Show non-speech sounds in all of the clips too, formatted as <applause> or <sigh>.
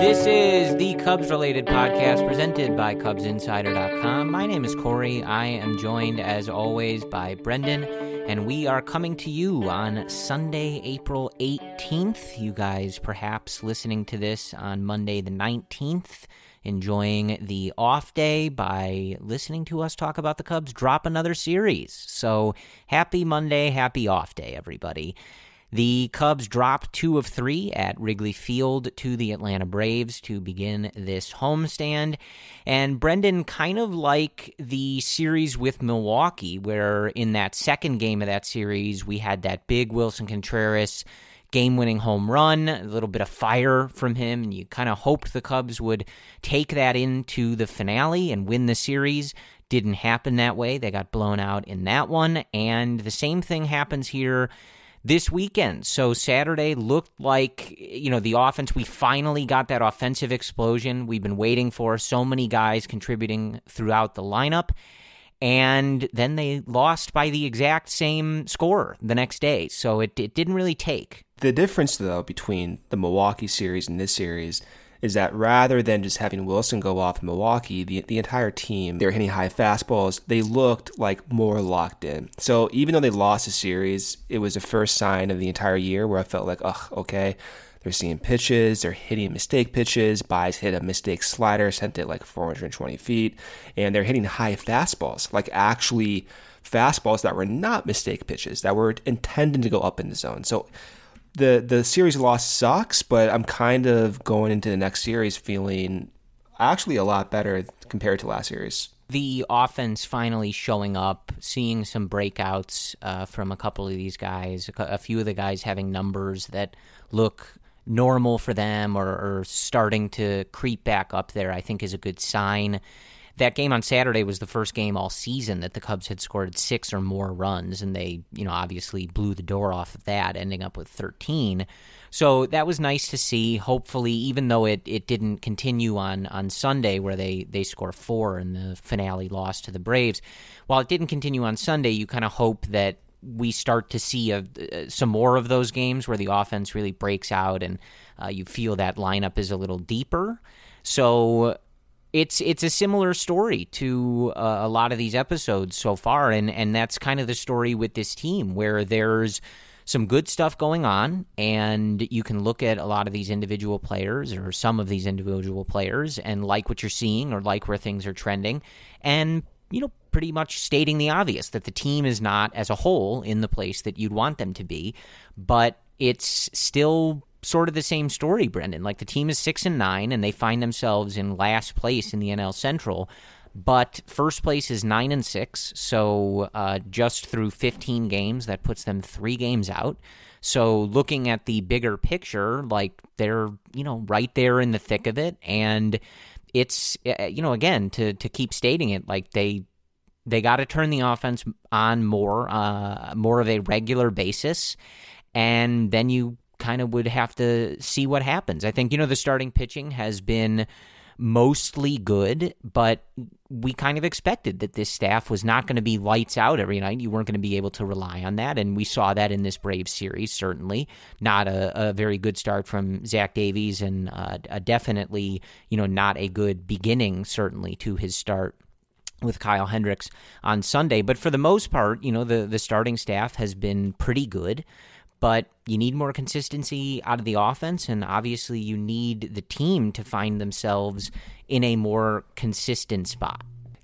This is the Cubs related podcast presented by CubsInsider.com. My name is Corey. I am joined, as always, by Brendan, and we are coming to you on Sunday, April 18th. You guys perhaps listening to this on Monday, the 19th, enjoying the off day by listening to us talk about the Cubs drop another series. So happy Monday, happy off day, everybody. The Cubs drop two of three at Wrigley Field to the Atlanta Braves to begin this homestand. And Brendan, kind of like the series with Milwaukee, where in that second game of that series, we had that big Willson Contreras game winning home run, a little bit of fire from him, and you kind of hoped the Cubs would take that into the finale and win the series. Didn't happen that way. They got blown out in that one. And the same thing happens here this weekend. So Saturday looked like, you know, the offense, we finally got that offensive explosion we've been waiting for. So many guys contributing throughout the lineup. And then they lost by the exact same score the next day. So it, it didn't really take. The difference, though, between the Milwaukee series and this series is that rather than just having Willson go off in Milwaukee, the, the entire team, they were hitting high fastballs. They looked like more locked in. So even though they lost the series, it was the first sign of the entire year where I felt like, ugh, okay, they're seeing pitches, they're hitting mistake pitches. Baez hit a mistake slider, sent it like 420 feet, and they're hitting high fastballs, like actually fastballs that were not mistake pitches, that were intended to go up in the zone. So the the series loss sucks, but I'm kind of going into the next series feeling actually a lot better compared to last series. The offense finally showing up, seeing some breakouts uh, from a couple of these guys, a, few of the guys having numbers that look normal for them or, or starting to creep back up there, I think is a good sign that game on Saturday was the first game all season that the Cubs had scored six or more runs, and they, you know, obviously blew the door off of that, ending up with 13. So that was nice to see. Hopefully, even though it, it didn't continue on, on Sunday, where they, they score four in the finale loss to the Braves, while it didn't continue on Sunday, you kind of hope that we start to see a, uh, some more of those games where the offense really breaks out and uh, you feel that lineup is a little deeper. So it's it's a similar story to uh, a lot of these episodes so far, and and that's kind of the story with this team where there's some good stuff going on, and you can look at a lot of these individual players or some of these individual players and like what you're seeing or like where things are trending, and you know pretty much stating the obvious that the team is not as a whole in the place that you'd want them to be, but it's still sort of the same story, Brendan. Like the team is six and nine, and they find themselves in last place in the NL Central. But first place is nine and six, so uh, just through 15 games, that puts them three games out. So looking at the bigger picture, like they're you know right there in the thick of it, and it's uh, you know again to to keep stating it, like they they got to turn the offense on more, uh, more of a regular basis, and then you kind of would have to see what happens. I think, you know, the starting pitching has been mostly good, but we kind of expected that this staff was not going to be lights out every night. You weren't going to be able to rely on that. And we saw that in this Brave series, certainly. Not a, a very good start from Zach Davies, and uh, definitely, you know, not a good beginning, certainly, to his start with Kyle Hendricks on Sunday. But for the most part, you know, the, the starting staff has been pretty good but you need more consistency out of the offense, and obviously you need the team to find themselves in a more consistent spot.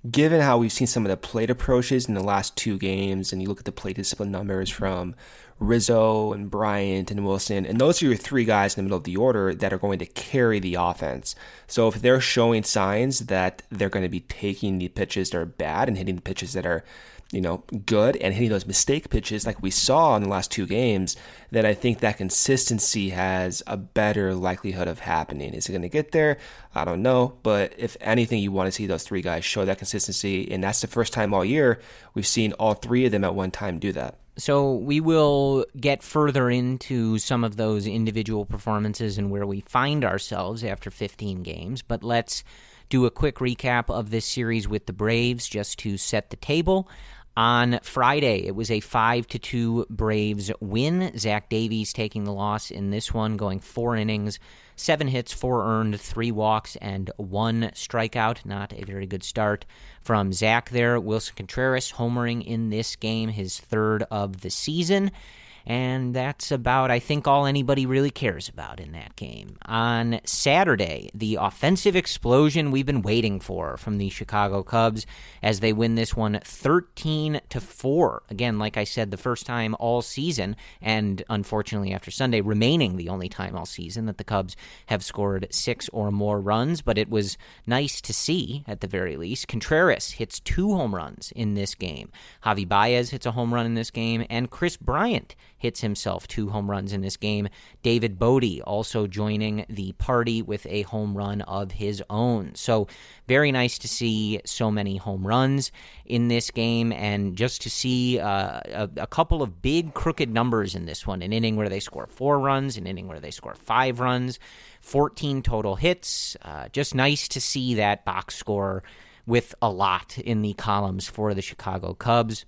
Given how we've seen some of the plate approaches in the last two games, and you look at the plate discipline numbers from Rizzo and Bryant and Willson, and those are your three guys in the middle of the order that are going to carry the offense. So if they're showing signs that they're going to be taking the pitches that are bad and hitting the pitches that are you know, good and hitting those mistake pitches like we saw in the last two games, then I think that consistency has a better likelihood of happening. Is it going to get there? I don't know. But if anything, you want to see those three guys show that consistency. And that's the first time all year we've seen all three of them at one time do that. So we will get further into some of those individual performances and where we find ourselves after 15 games, but let's do a quick recap of this series with the Braves just to set the table. On Friday, it was a 5 to 2 Braves win. Zach Davies taking the loss in this one, going four innings, seven hits, four earned, three walks, and one strikeout. Not a very good start from Zach there. Willson Contreras homering in this game, his third of the season. And that's about, I think, all anybody really cares about in that game. On Saturday, the offensive explosion we've been waiting for from the Chicago Cubs as they win this one 13 to 4. Again, like I said, the first time all season, and unfortunately after Sunday, remaining the only time all season that the Cubs have scored six or more runs. But it was nice to see, at the very least. Contreras hits two home runs in this game. Javi Baez hits a home run in this game, and Kris Bryant hits himself two home runs in this game. David Bote also joining the party with a home run of his own. So, very nice to see so many home runs in this game and just to see uh, a, a, couple of big crooked numbers in this one an inning where they score four runs, an inning where they score five runs, 14 total hits. Uh, just nice to see that box score with a lot in the columns for the Chicago Cubs.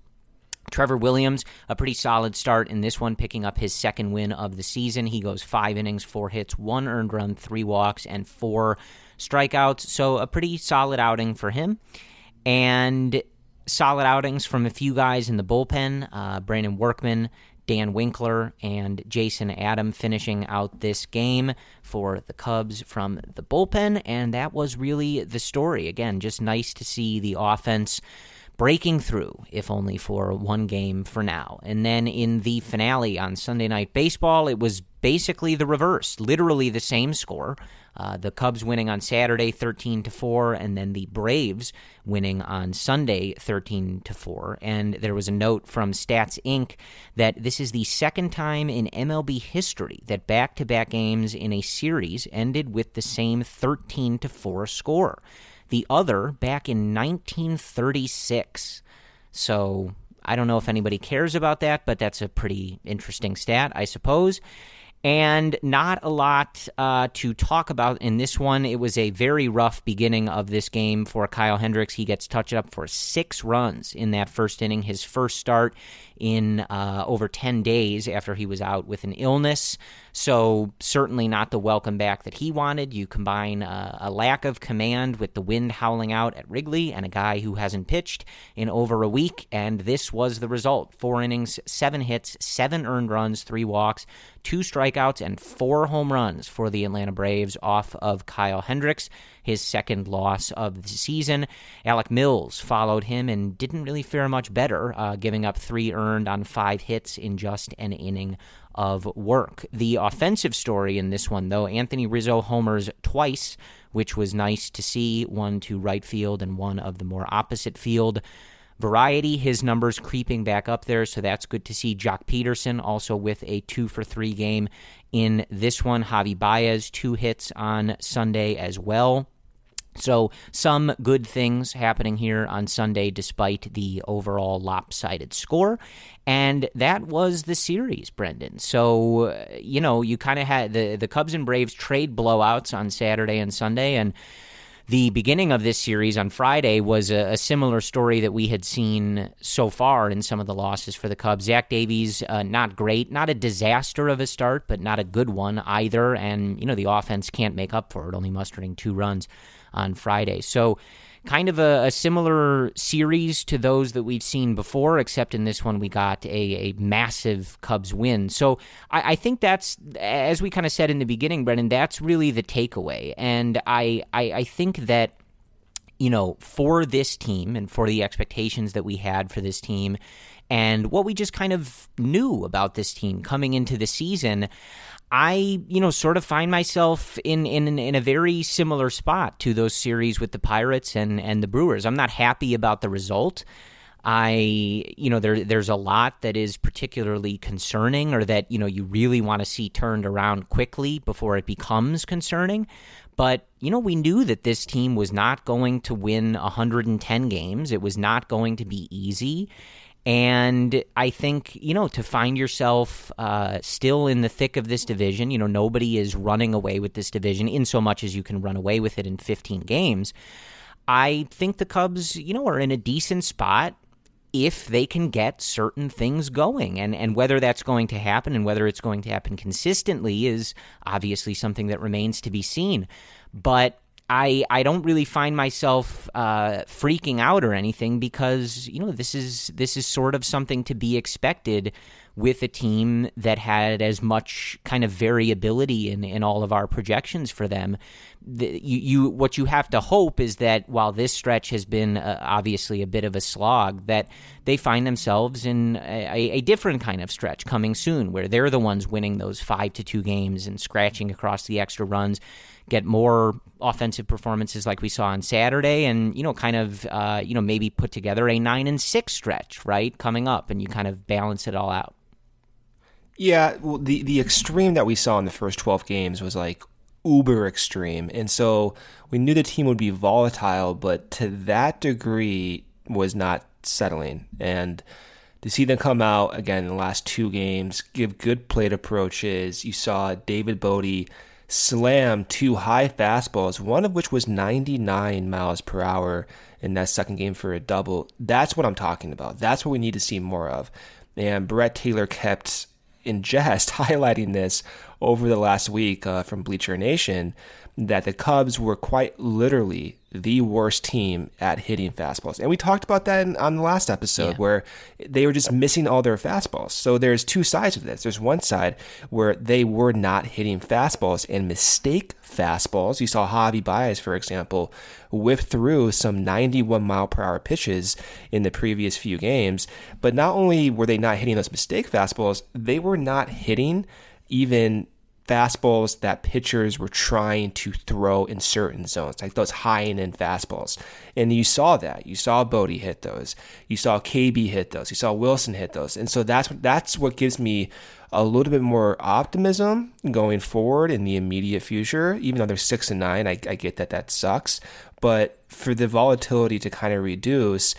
Trevor Williams, a pretty solid start in this one, picking up his second win of the season. He goes five innings, four hits, one earned run, three walks, and four strikeouts. So a pretty solid outing for him. And solid outings from a few guys in the bullpen uh, Brandon Workman, Dan Winkler, and Jason Adam finishing out this game for the Cubs from the bullpen. And that was really the story. Again, just nice to see the offense breaking through, if only for one game for now. And then in the finale on Sunday Night Baseball, it was basically the reverse, literally the same score. Uh, the Cubs winning on Saturday 13 to 4 and then the Braves winning on Sunday 13 to 4 and there was a note from Stats Inc that this is the second time in MLB history that back-to-back games in a series ended with the same 13 to 4 score the other back in 1936. So I don't know if anybody cares about that, but that's a pretty interesting stat, I suppose and not a lot uh, to talk about in this one. It was a very rough beginning of this game for Kyle Hendricks. He gets touched up for six runs in that first inning, his first start in uh, over 10 days after he was out with an illness. So, certainly not the welcome back that he wanted. You combine uh, a lack of command with the wind howling out at Wrigley and a guy who hasn't pitched in over a week, and this was the result. Four innings, seven hits, seven earned runs, three walks, two strikeouts, and four home runs for the Atlanta Braves off of Kyle Hendricks, his second loss of the season. Alec Mills followed him and didn't really fare much better, uh, giving up three earned on five hits in just an inning of work. The offensive story in this one, though, Anthony Rizzo homers twice, which was nice to see, one to right field and one of the more opposite field variety. His numbers creeping back up there, so that's good to see. Joc Pederson also with a two for three game in this one. Javi Baez, two hits on Sunday as well. So, some good things happening here on Sunday despite the overall lopsided score. And that was the series, Brendan. So, you know, you kind of had the, the Cubs and Braves trade blowouts on Saturday and Sunday. And the beginning of this series on Friday was a, a, similar story that we had seen so far in some of the losses for the Cubs. Zach Davies, uh, not great, not a disaster of a start, but not a good one either. And, you know, the offense can't make up for it, only mustering two runs on Friday. So kind of a, a, similar series to those that we've seen before, except in this one we got a, a massive Cubs win. So I, I, think that's, as we kind of said in the beginning, Brendan, that's really the takeaway. And I, I, I think that, you know, for this team and for the expectations that we had for this team and what we just kind of knew about this team coming into the season, I, you know, sort of find myself in, in in a very similar spot to those series with the Pirates and and the Brewers. I'm not happy about the result. I, you know, there there's a lot that is particularly concerning, or that you know you really want to see turned around quickly before it becomes concerning. But you know, we knew that this team was not going to win 110 games. It was not going to be easy. And I think, you know, to find yourself uh, still in the thick of this division, you know, nobody is running away with this division in so much as you can run away with it in 15 games. I think the Cubs, you know, are in a decent spot if they can get certain things going. And, and whether that's going to happen and whether it's going to happen consistently is obviously something that remains to be seen. But I I don't really find myself uh, freaking out or anything because you know this is this is sort of something to be expected with a team that had as much kind of variability in, in all of our projections for them. The, you, you what you have to hope is that while this stretch has been uh, obviously a bit of a slog, that they find themselves in a, a, different kind of stretch coming soon, where they're the ones winning those five to two games and scratching across the extra runs get more offensive performances like we saw on Saturday, and you know, kind of uh, you know maybe put together a nine and six stretch right coming up, and you kind of balance it all out. Yeah, well, the the extreme that we saw in the first twelve games was like uber extreme, and so we knew the team would be volatile, but to that degree was not settling and to see them come out again in the last two games, give good plate approaches. You saw David Bote slam two high fastballs, one of which was 99 miles per hour in that second game for a double. That's what I'm talking about. That's what we need to see more of. And Brett Taylor kept in jest <laughs> highlighting this over the last week uh, from Bleacher Nation that the Cubs were quite literally the worst team at hitting fastballs. And we talked about that in, on the last episode yeah. where they were just missing all their fastballs. So there's two sides of this. There's one side where they were not hitting fastballs and mistake fastballs. You saw Javi Baez, for example, whip through some 91 mile per hour pitches in the previous few games. But not only were they not hitting those mistake fastballs, they were not hitting even fastballs that pitchers were trying to throw in certain zones, like those high and in fastballs. And you saw that. You saw Bote hit those. You saw KB hit those. You saw Willson hit those. And so that's that's what gives me a little bit more optimism going forward in the immediate future. Even though they're six and nine, I, I get that that sucks. But for the volatility to kind of reduce,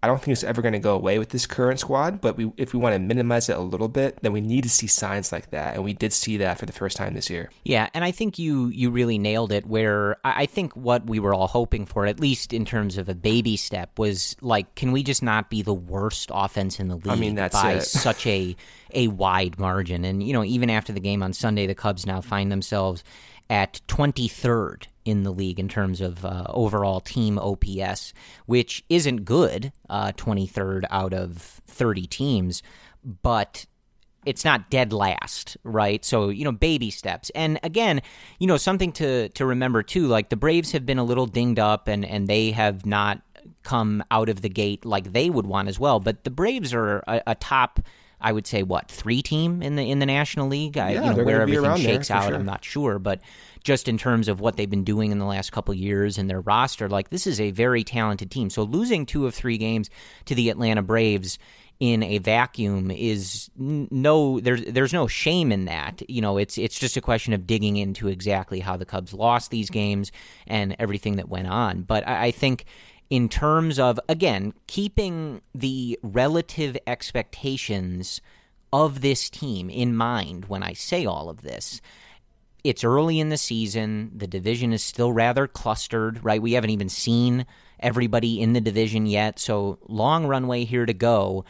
I don't think it's ever going to go away with this current squad, but we, if we want to minimize it a little bit, then we need to see signs like that, and we did see that for the first time this year. Yeah, and I think you you really nailed it. Where I think what we were all hoping for, at least in terms of a baby step, was like, can we just not be the worst offense in the league? I mean, that's by <laughs> such a a wide margin, and you know, even after the game on Sunday, the Cubs now find themselves at 23rd in the league in terms of uh, overall team OPS, which isn't good, uh, 23rd out of 30 teams, but it's not dead last, right? So, you know, baby steps. And again, you know, something to to remember too, like the Braves have been a little dinged up and and they have not come out of the gate like they would want as well, but the Braves are a, a top I would say what three team in the in the National League. I, yeah, you know where everything shakes out, sure. I'm not sure, but just in terms of what they've been doing in the last couple years and their roster, like this is a very talented team. So losing two of three games to the Atlanta Braves in a vacuum is no there's there's no shame in that. You know, it's it's just a question of digging into exactly how the Cubs lost these games and everything that went on. But I, I think in terms of, again, keeping the relative expectations of this team in mind when I say all of this. It's early in the season. The division is still rather clustered, right? We haven't even seen everybody in the division yet. So, long runway here to go.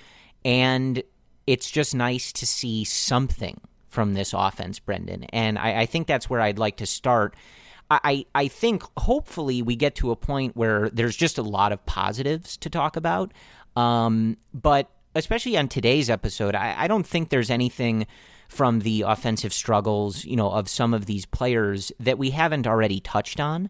And it's just nice to see something from this offense, Brendan. And I, I think that's where I'd like to start I, I think hopefully we get to a point where there's just a lot of positives to talk about. Um, but especially on today's episode, I, I don't think there's anything from the offensive struggles, you know, of some of these players that we haven't already touched on.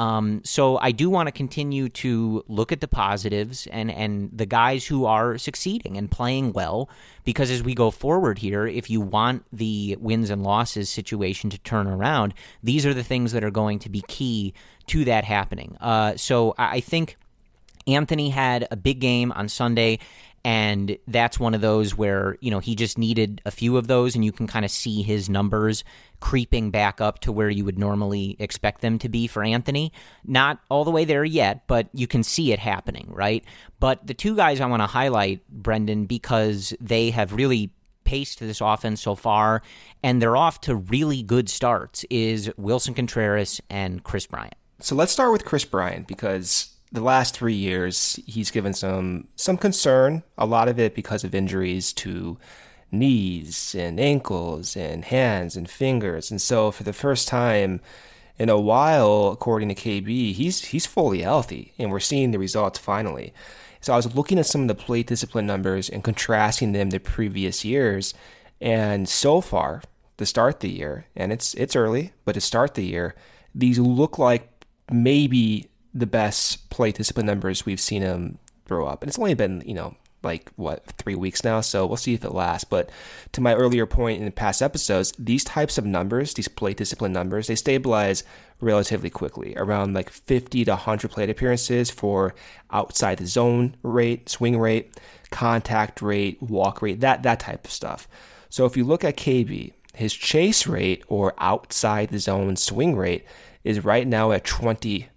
Um, so I do want to continue to look at the positives and and the guys who are succeeding and playing well because as we go forward here, if you want the wins and losses situation to turn around, these are the things that are going to be key to that happening. Uh, so I think Anthony had a big game on Sunday and that's one of those where you know he just needed a few of those and you can kind of see his numbers creeping back up to where you would normally expect them to be for Anthony. Not all the way there yet but you can see it happening right? But the two guys I want to highlight Brendan because they have really paced this offense so far and they're off to really good starts is Willson Contreras and Kris Bryant. So let's start with Kris Bryant because the last three years, he's given some some concern. A lot of it because of injuries to knees and ankles and hands and fingers. And so, for the first time in a while, according to KB, he's he's fully healthy, and we're seeing the results finally. So I was looking at some of the plate discipline numbers and contrasting them to previous years, and so far to start the year, and it's it's early, but to start the year, these look like maybe the best plate discipline numbers we've seen him throw up. And it's only been, you know, like what, three weeks now. So we'll see if it lasts. But to my earlier point in past episodes, these types of numbers, these plate discipline numbers, they stabilize relatively quickly around like 50 to 100 plate appearances for outside the zone rate, swing rate, contact rate, walk rate, that, that type of stuff. So if you look at KB, his chase rate or outside the zone swing rate is right now at 20%.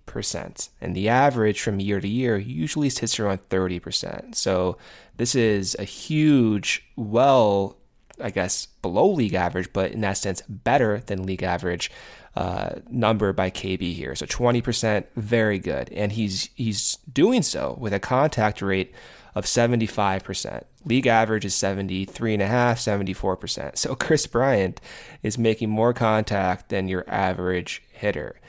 And the average from year to year usually sits around 30%. So this is a huge, well, I guess below league average, but in that sense, better than league average uh, number by KB here. So 20%, very good. And he's he's doing so with a contact rate of 75%. League average is 73.5, 74%. So <laughs> Kris Bryant is making more contact than your average hitter.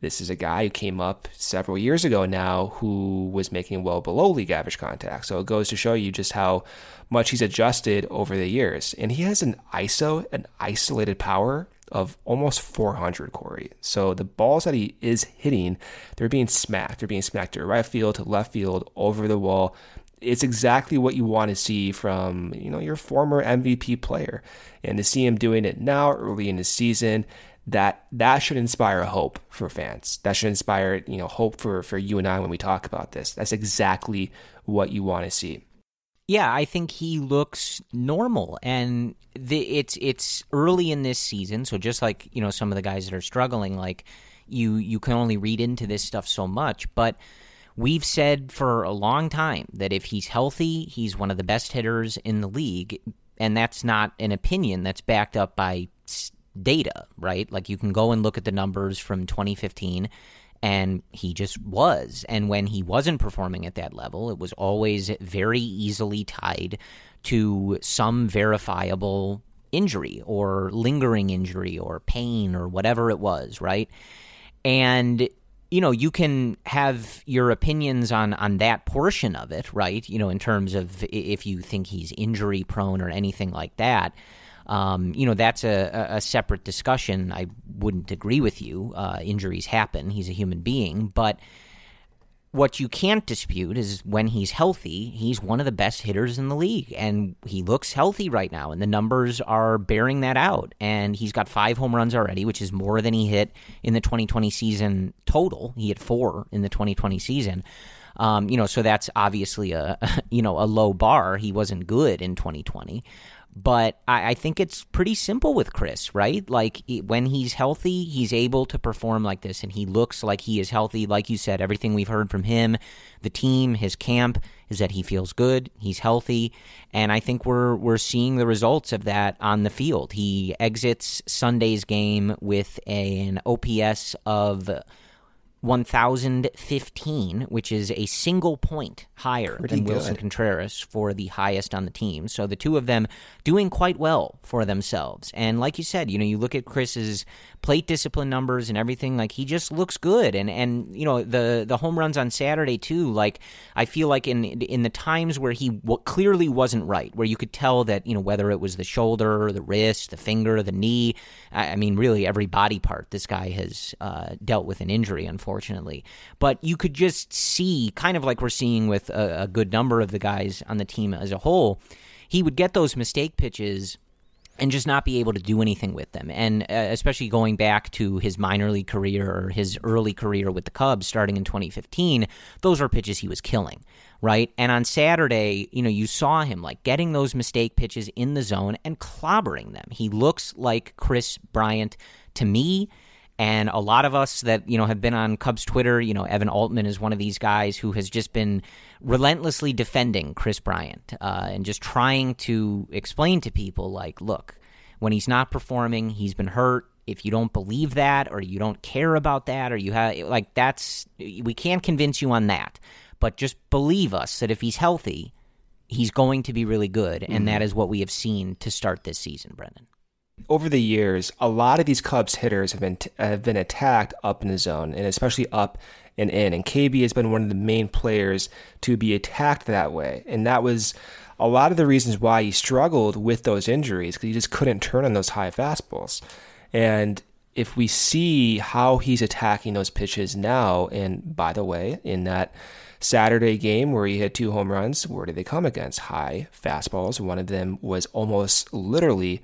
This is a guy who came up several years ago now who was making well below league average contact. So it goes to show you just how much he's adjusted over the years. And he has an ISO, an isolated power of almost 400, Corey. So the balls that he is hitting, they're being smacked. They're being smacked to right field, to left field, over the wall it's exactly what you want to see from you know your former MVP player, and to see him doing it now early in the season, that that should inspire hope for fans. That should inspire you know hope for for you and I when we talk about this. That's exactly what you want to see. Yeah, I think he looks normal, and the, it's it's early in this season, so just like you know some of the guys that are struggling, like you you can only read into this stuff so much, but We've said for a long time that if he's healthy, he's one of the best hitters in the league. And that's not an opinion that's backed up by data, right? Like you can go and look at the numbers from 2015 and he just was. And when he wasn't performing at that level, it was always very easily tied to some verifiable injury or lingering injury or pain or whatever it was, right? And you know you can have your opinions on on that portion of it right you know in terms of if you think he's injury prone or anything like that um, you know that's a, a separate discussion i wouldn't agree with you uh, injuries happen he's a human being but what you can't dispute is when he's healthy, he's one of the best hitters in the league. And he looks healthy right now, and the numbers are bearing that out. And he's got five home runs already, which is more than he hit in the 2020 season total. He hit four in the 2020 season. Um, you know, so that's obviously a <laughs> you know a low bar. He wasn't good in 2020. But I, I, think it's pretty simple with Kris, right? Like when he's healthy, he's able to perform like this, and he looks like he is healthy. Like you said, everything we've heard from him, the team, his camp, is that he feels good, he's healthy, and I think we're we're seeing the results of that on the field. He exits Sunday's game with an OPS of 1015, which is a single point higher Pretty than Willson good. Contreras for the highest on the team. So the two of them doing quite well for themselves. And like you said, you know, you look at Kris's plate discipline numbers and everything, like he just looks good. And and you know the the home runs on Saturday too. Like I feel like in in the times where he w- clearly wasn't right, where you could tell that you know whether it was the shoulder, the wrist, the finger, the knee. I, I mean, really every body part this guy has uh, dealt with an injury, unfortunately. But you could just see, kind of like we're seeing with a, a good number of the guys on the team as a whole, he would get those mistake pitches and just not be able to do anything with them. And uh, especially going back to his minor league career or his early career with the Cubs starting in 2015, those were pitches he was killing, right? And on Saturday, you know, you saw him like getting those mistake pitches in the zone and clobbering them. He looks like Kris Bryant to me. And a lot of us that you know have been on Cubs Twitter, you know, Evan Altman is one of these guys who has just been relentlessly defending Kris Bryant uh, and just trying to explain to people, like, look, when he's not performing, he's been hurt. If you don't believe that, or you don't care about that, or you have like that's we can't convince you on that, but just believe us that if he's healthy, he's going to be really good, and that is what we have seen to start this season, Brendan. Over the years, a lot of these Cubs hitters have been have been attacked up in the zone, and especially up and in. And KB has been one of the main players to be attacked that way, and that was a lot of the reasons why he struggled with those injuries because he just couldn't turn on those high fastballs. And if we see how he's attacking those pitches now, and by the way, in that Saturday game where he hit two home runs, where did they come against? High fastballs. One of them was almost literally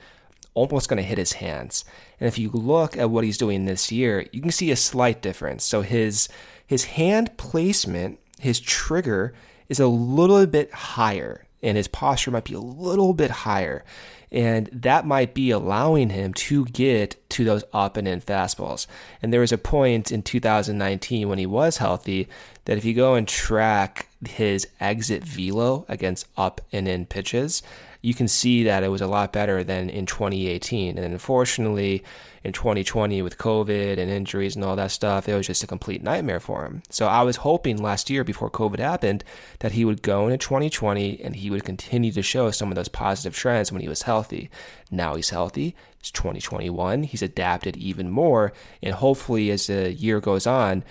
almost going to hit his hands. And if you look at what he's doing this year, you can see a slight difference. So his his hand placement, his trigger is a little bit higher and his posture might be a little bit higher. And that might be allowing him to get to those up and in fastballs. And there was a point in 2019 when he was healthy that if you go and track his exit velo against up and in pitches, you can see that it was a lot better than in 2018. And unfortunately, in 2020 with COVID and injuries and all that stuff, it was just a complete nightmare for him. So I was hoping last year before COVID happened that he would go into 2020 and he would continue to show some of those positive trends when he was healthy. Now he's healthy. It's 2021. He's adapted even more. And hopefully, as the year goes on,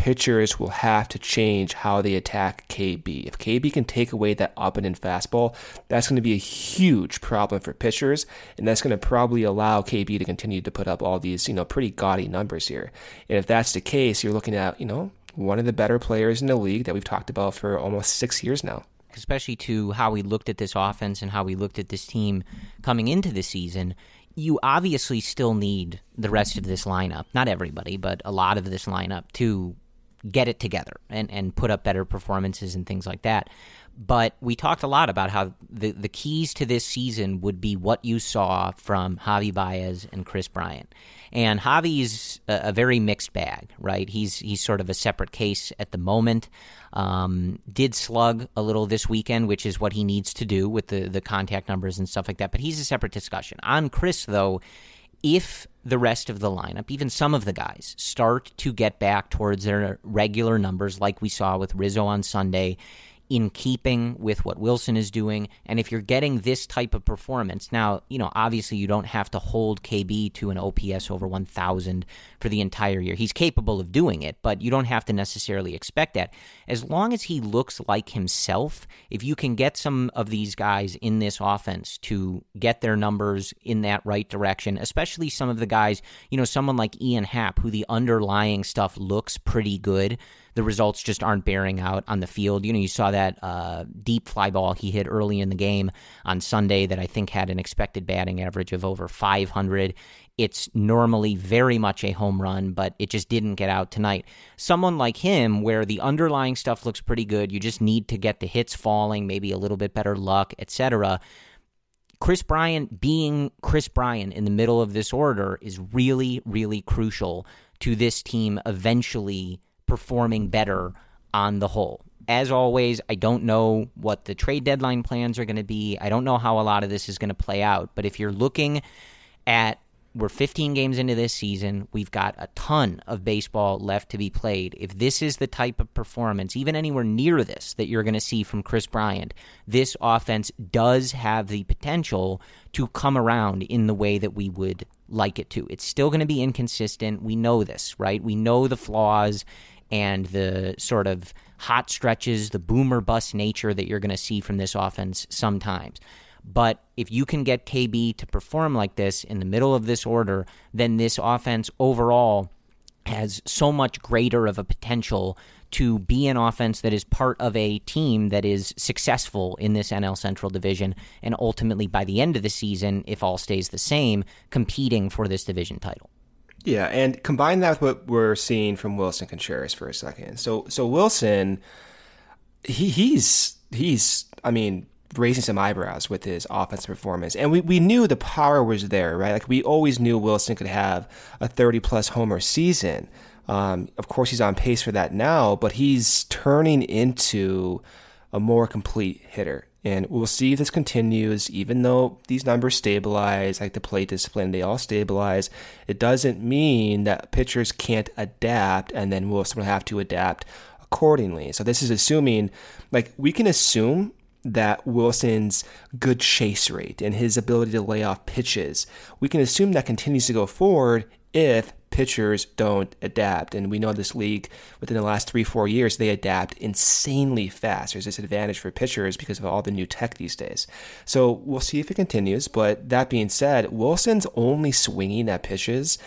pitchers will have to change how they attack KB. If KB can take away that up and in fastball, that's going to be a huge problem for pitchers, and that's going to probably allow KB to continue to put up all these, you know, pretty gaudy numbers here. And if that's the case, you're looking at, you know, one of the better players in the league that we've talked about for almost six years now. especially to how we looked at this offense and how we looked at this team coming into the season, you obviously still need the rest of this lineup, not everybody, but a lot of this lineup to get it together and, and put up better performances and things like that. But we talked a lot about how the, the keys to this season would be what you saw from Javi Baez and Kris Bryant. And Javi's a, a very mixed bag, right? He's he's sort of a separate case at the moment. Um, did slug a little this weekend, which is what he needs to do with the the contact numbers and stuff like that. But he's a separate discussion. On Kris though, if the rest of the lineup, even some of the guys, start to get back towards their regular numbers, like we saw with Rizzo on Sunday, in keeping with what Willson is doing, and if you're getting this type of performance, now, you know, obviously you don't have to hold KB to an OPS over 1,000 for the entire year. He's capable of doing it, but you don't have to necessarily expect that. As long as he looks like himself, if you can get some of these guys in this offense to get their numbers in that right direction, especially some of the guys, you know, someone like Ian Happ, who the underlying stuff looks pretty good the results just aren't bearing out on the field. You know, you saw that uh, deep fly ball he hit early in the game on Sunday that I think had an expected batting average of over 500. It's normally very much a home run, but it just didn't get out tonight. Someone like him, where the underlying stuff looks pretty good, you just need to get the hits falling, maybe a little bit better luck, etc. Kris Bryant being Kris Bryant in the middle of this order is really, really crucial to this team eventually performing better on the whole. As always, I don't know what the trade deadline plans are going to be. I don't know how a lot of this is going to play out. But if you're looking at we're 15 games into this season. We've got a ton of baseball left to be played. If this is the type of performance, even anywhere near this, that you're going to see from Kris Bryant, this offense does have the potential to come around in the way that we would like it to. It's still going to be inconsistent. We know this, right? We know the flaws and the sort of hot stretches, the boomer bust nature that you're going to see from this offense sometimes. But if you can get KB to perform like this in the middle of this order, then this offense overall has so much greater of a potential to be an offense that is part of a team that is successful in this NL Central division and ultimately by the end of the season, if all stays the same, competing for this division title. Yeah, and combine that with what we're seeing from Willson Contreras for a second. So so Willson, he he's he's I mean raising some eyebrows with his offensive performance. And we, we knew the power was there, right? Like we always knew Willson could have a 30 plus homer season. Um, of course, he's on pace for that now, but he's turning into a more complete hitter. And we'll see if this continues, even though these numbers stabilize, like the plate discipline, they all stabilize. It doesn't mean that pitchers can't adapt and then we'll have to adapt accordingly. So this is assuming, like, we can assume that Willson's good chase rate and his ability to lay off pitches, we can assume that continues to go forward if pitchers don't adapt. And we know this league within the last three, four years, they adapt insanely fast. There's this advantage for pitchers because of all the new tech these days. So we'll see if it continues. But that being said, Willson's only swinging at pitches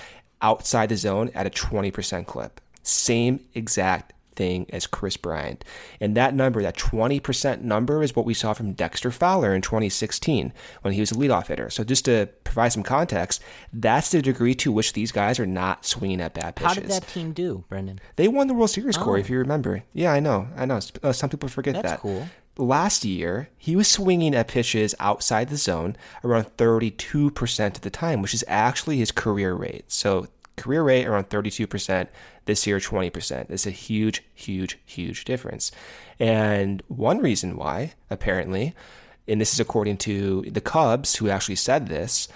outside the zone at a 20% clip. Same exact thing as Kris Bryant. And that number, that 20% number, is what we saw from Dexter Fowler in 2016 when he was a leadoff hitter. So just to provide some context, that's the degree to which these guys are not swinging at bad pitches. How did that team do, Brendan? They won the World Series, Corey, oh. if you remember. Yeah, I know. I know. Uh, some people forget that's that. cool. Last year, he was swinging at pitches outside the zone around 32% of the time, which is actually his career rate. So career rate around 32%, this year 20%. It's a huge, huge, huge difference. And one reason why, apparently, and this is according to the Cubs, who actually said this,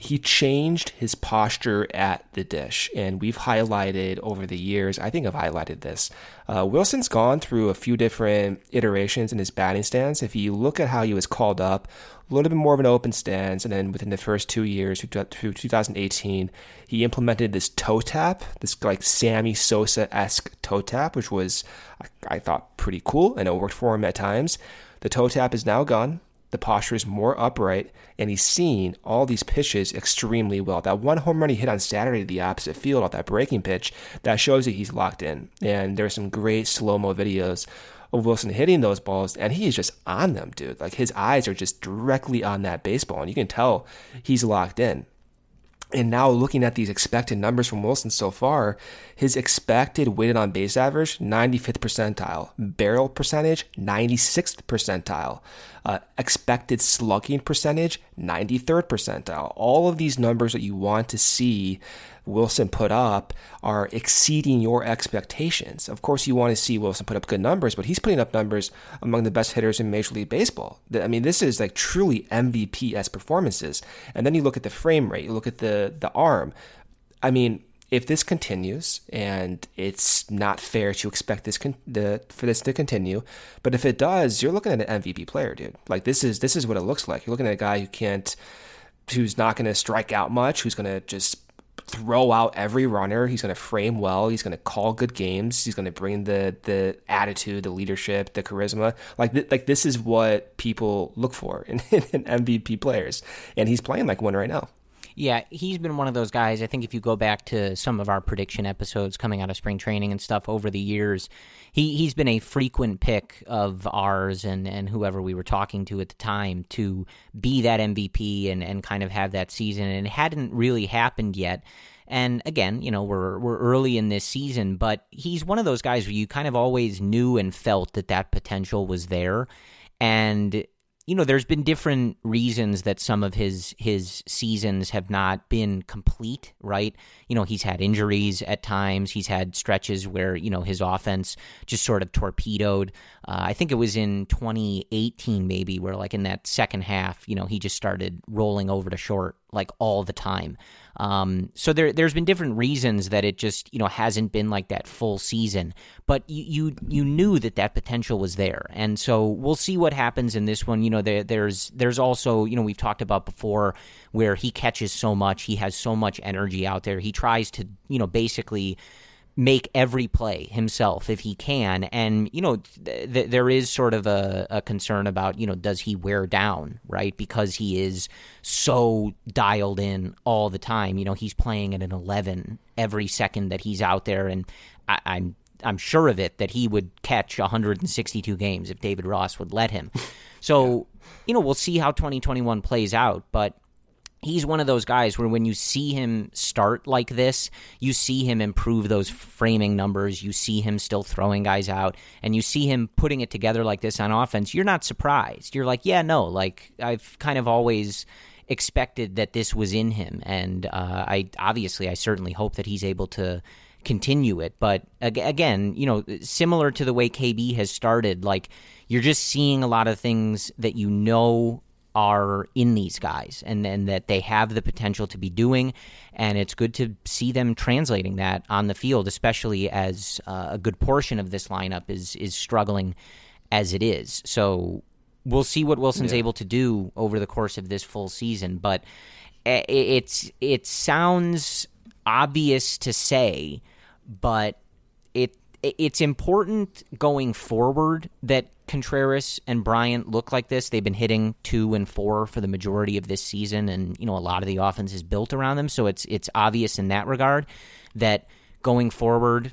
he changed his posture at the dish. And we've highlighted over the years, I think I've highlighted this. Uh, Willson's gone through a few different iterations in his batting stance. If you look at how he was called up, a little bit more of an open stance, and then within the first two years, through 2018, he implemented this toe tap, this like Sammy Sosa esque toe tap, which was, I, I thought, pretty cool, and it worked for him at times. The toe tap is now gone the posture is more upright, and he's seeing all these pitches extremely well. That one home run he hit on Saturday to the opposite field off that breaking pitch, that shows that he's locked in. And there's some great slow mo videos of Willson hitting those balls, and he is just on them, dude. Like his eyes are just directly on that baseball, and you can tell he's locked in. And now looking at these expected numbers from Willson so far, his expected weighted on base average, 95th percentile. Barrel percentage, 96th percentile. Uh, expected slugging percentage, 93rd percentile. All of these numbers that you want to see Willson put up are exceeding your expectations. Of course, you want to see Willson put up good numbers, but he's putting up numbers among the best hitters in Major League Baseball. I mean, this is like truly MVP s performances. And then you look at the frame rate, you look at the the arm. I mean, if this continues, and it's not fair to expect this con- the, for this to continue, but if it does, you're looking at an MVP player, dude. Like this is this is what it looks like. You're looking at a guy who can't, who's not going to strike out much, who's going to just throw out every runner. He's going to frame well. He's going to call good games. He's going to bring the the attitude, the leadership, the charisma. Like th- like this is what people look for <laughs> in, in MVP players, and he's playing like one right now. Yeah, he's been one of those guys. I think if you go back to some of our prediction episodes coming out of spring training and stuff over the years, he he's been a frequent pick of ours and and whoever we were talking to at the time to be that MVP and and kind of have that season. And it hadn't really happened yet. And again, you know, we're we're early in this season, but he's one of those guys where you kind of always knew and felt that that potential was there. And you know, there's been different reasons that some of his his seasons have not been complete, right? You know, he's had injuries at times. He's had stretches where you know his offense just sort of torpedoed. Uh, I think it was in 2018, maybe, where like in that second half, you know, he just started rolling over to short like all the time. Um, so there, there's been different reasons that it just you know hasn't been like that full season. But you you, you knew that that potential was there, and so we'll see what happens in this one. You know, there, there's there's also you know we've talked about before where he catches so much, he has so much energy out there. He tries to you know basically make every play himself if he can. And, you know, th- th- there is sort of a, a, concern about, you know, does he wear down, right? Because he is so dialed in all the time. You know, he's playing at an 11 every second that he's out there. And I- I'm I'm sure of it that he would catch 162 games if David Ross would let him. So, yeah. you know, we'll see how 2021 plays out, but he's one of those guys where when you see him start like this, you see him improve those framing numbers, you see him still throwing guys out, and you see him putting it together like this on offense, you're not surprised. You're like, yeah, no, like I've kind of always expected that this was in him, and uh, I obviously, I certainly hope that he's able to continue it. But again, you know, similar to the way KB has started, like you're just seeing a lot of things that you know are in these guys and, and that they have the potential to be doing. And it's good to see them translating that on the field, especially as uh, a good portion of this lineup is, is struggling as it is. So we'll see what Willson's yeah. able to do over the course of this full season. But it's it sounds obvious to say, but it's important going forward that Contreras and Bryant look like this. They've been hitting two and four for the majority of this season, and you know a lot of the offense is built around them. So it's it's obvious in that regard that going forward,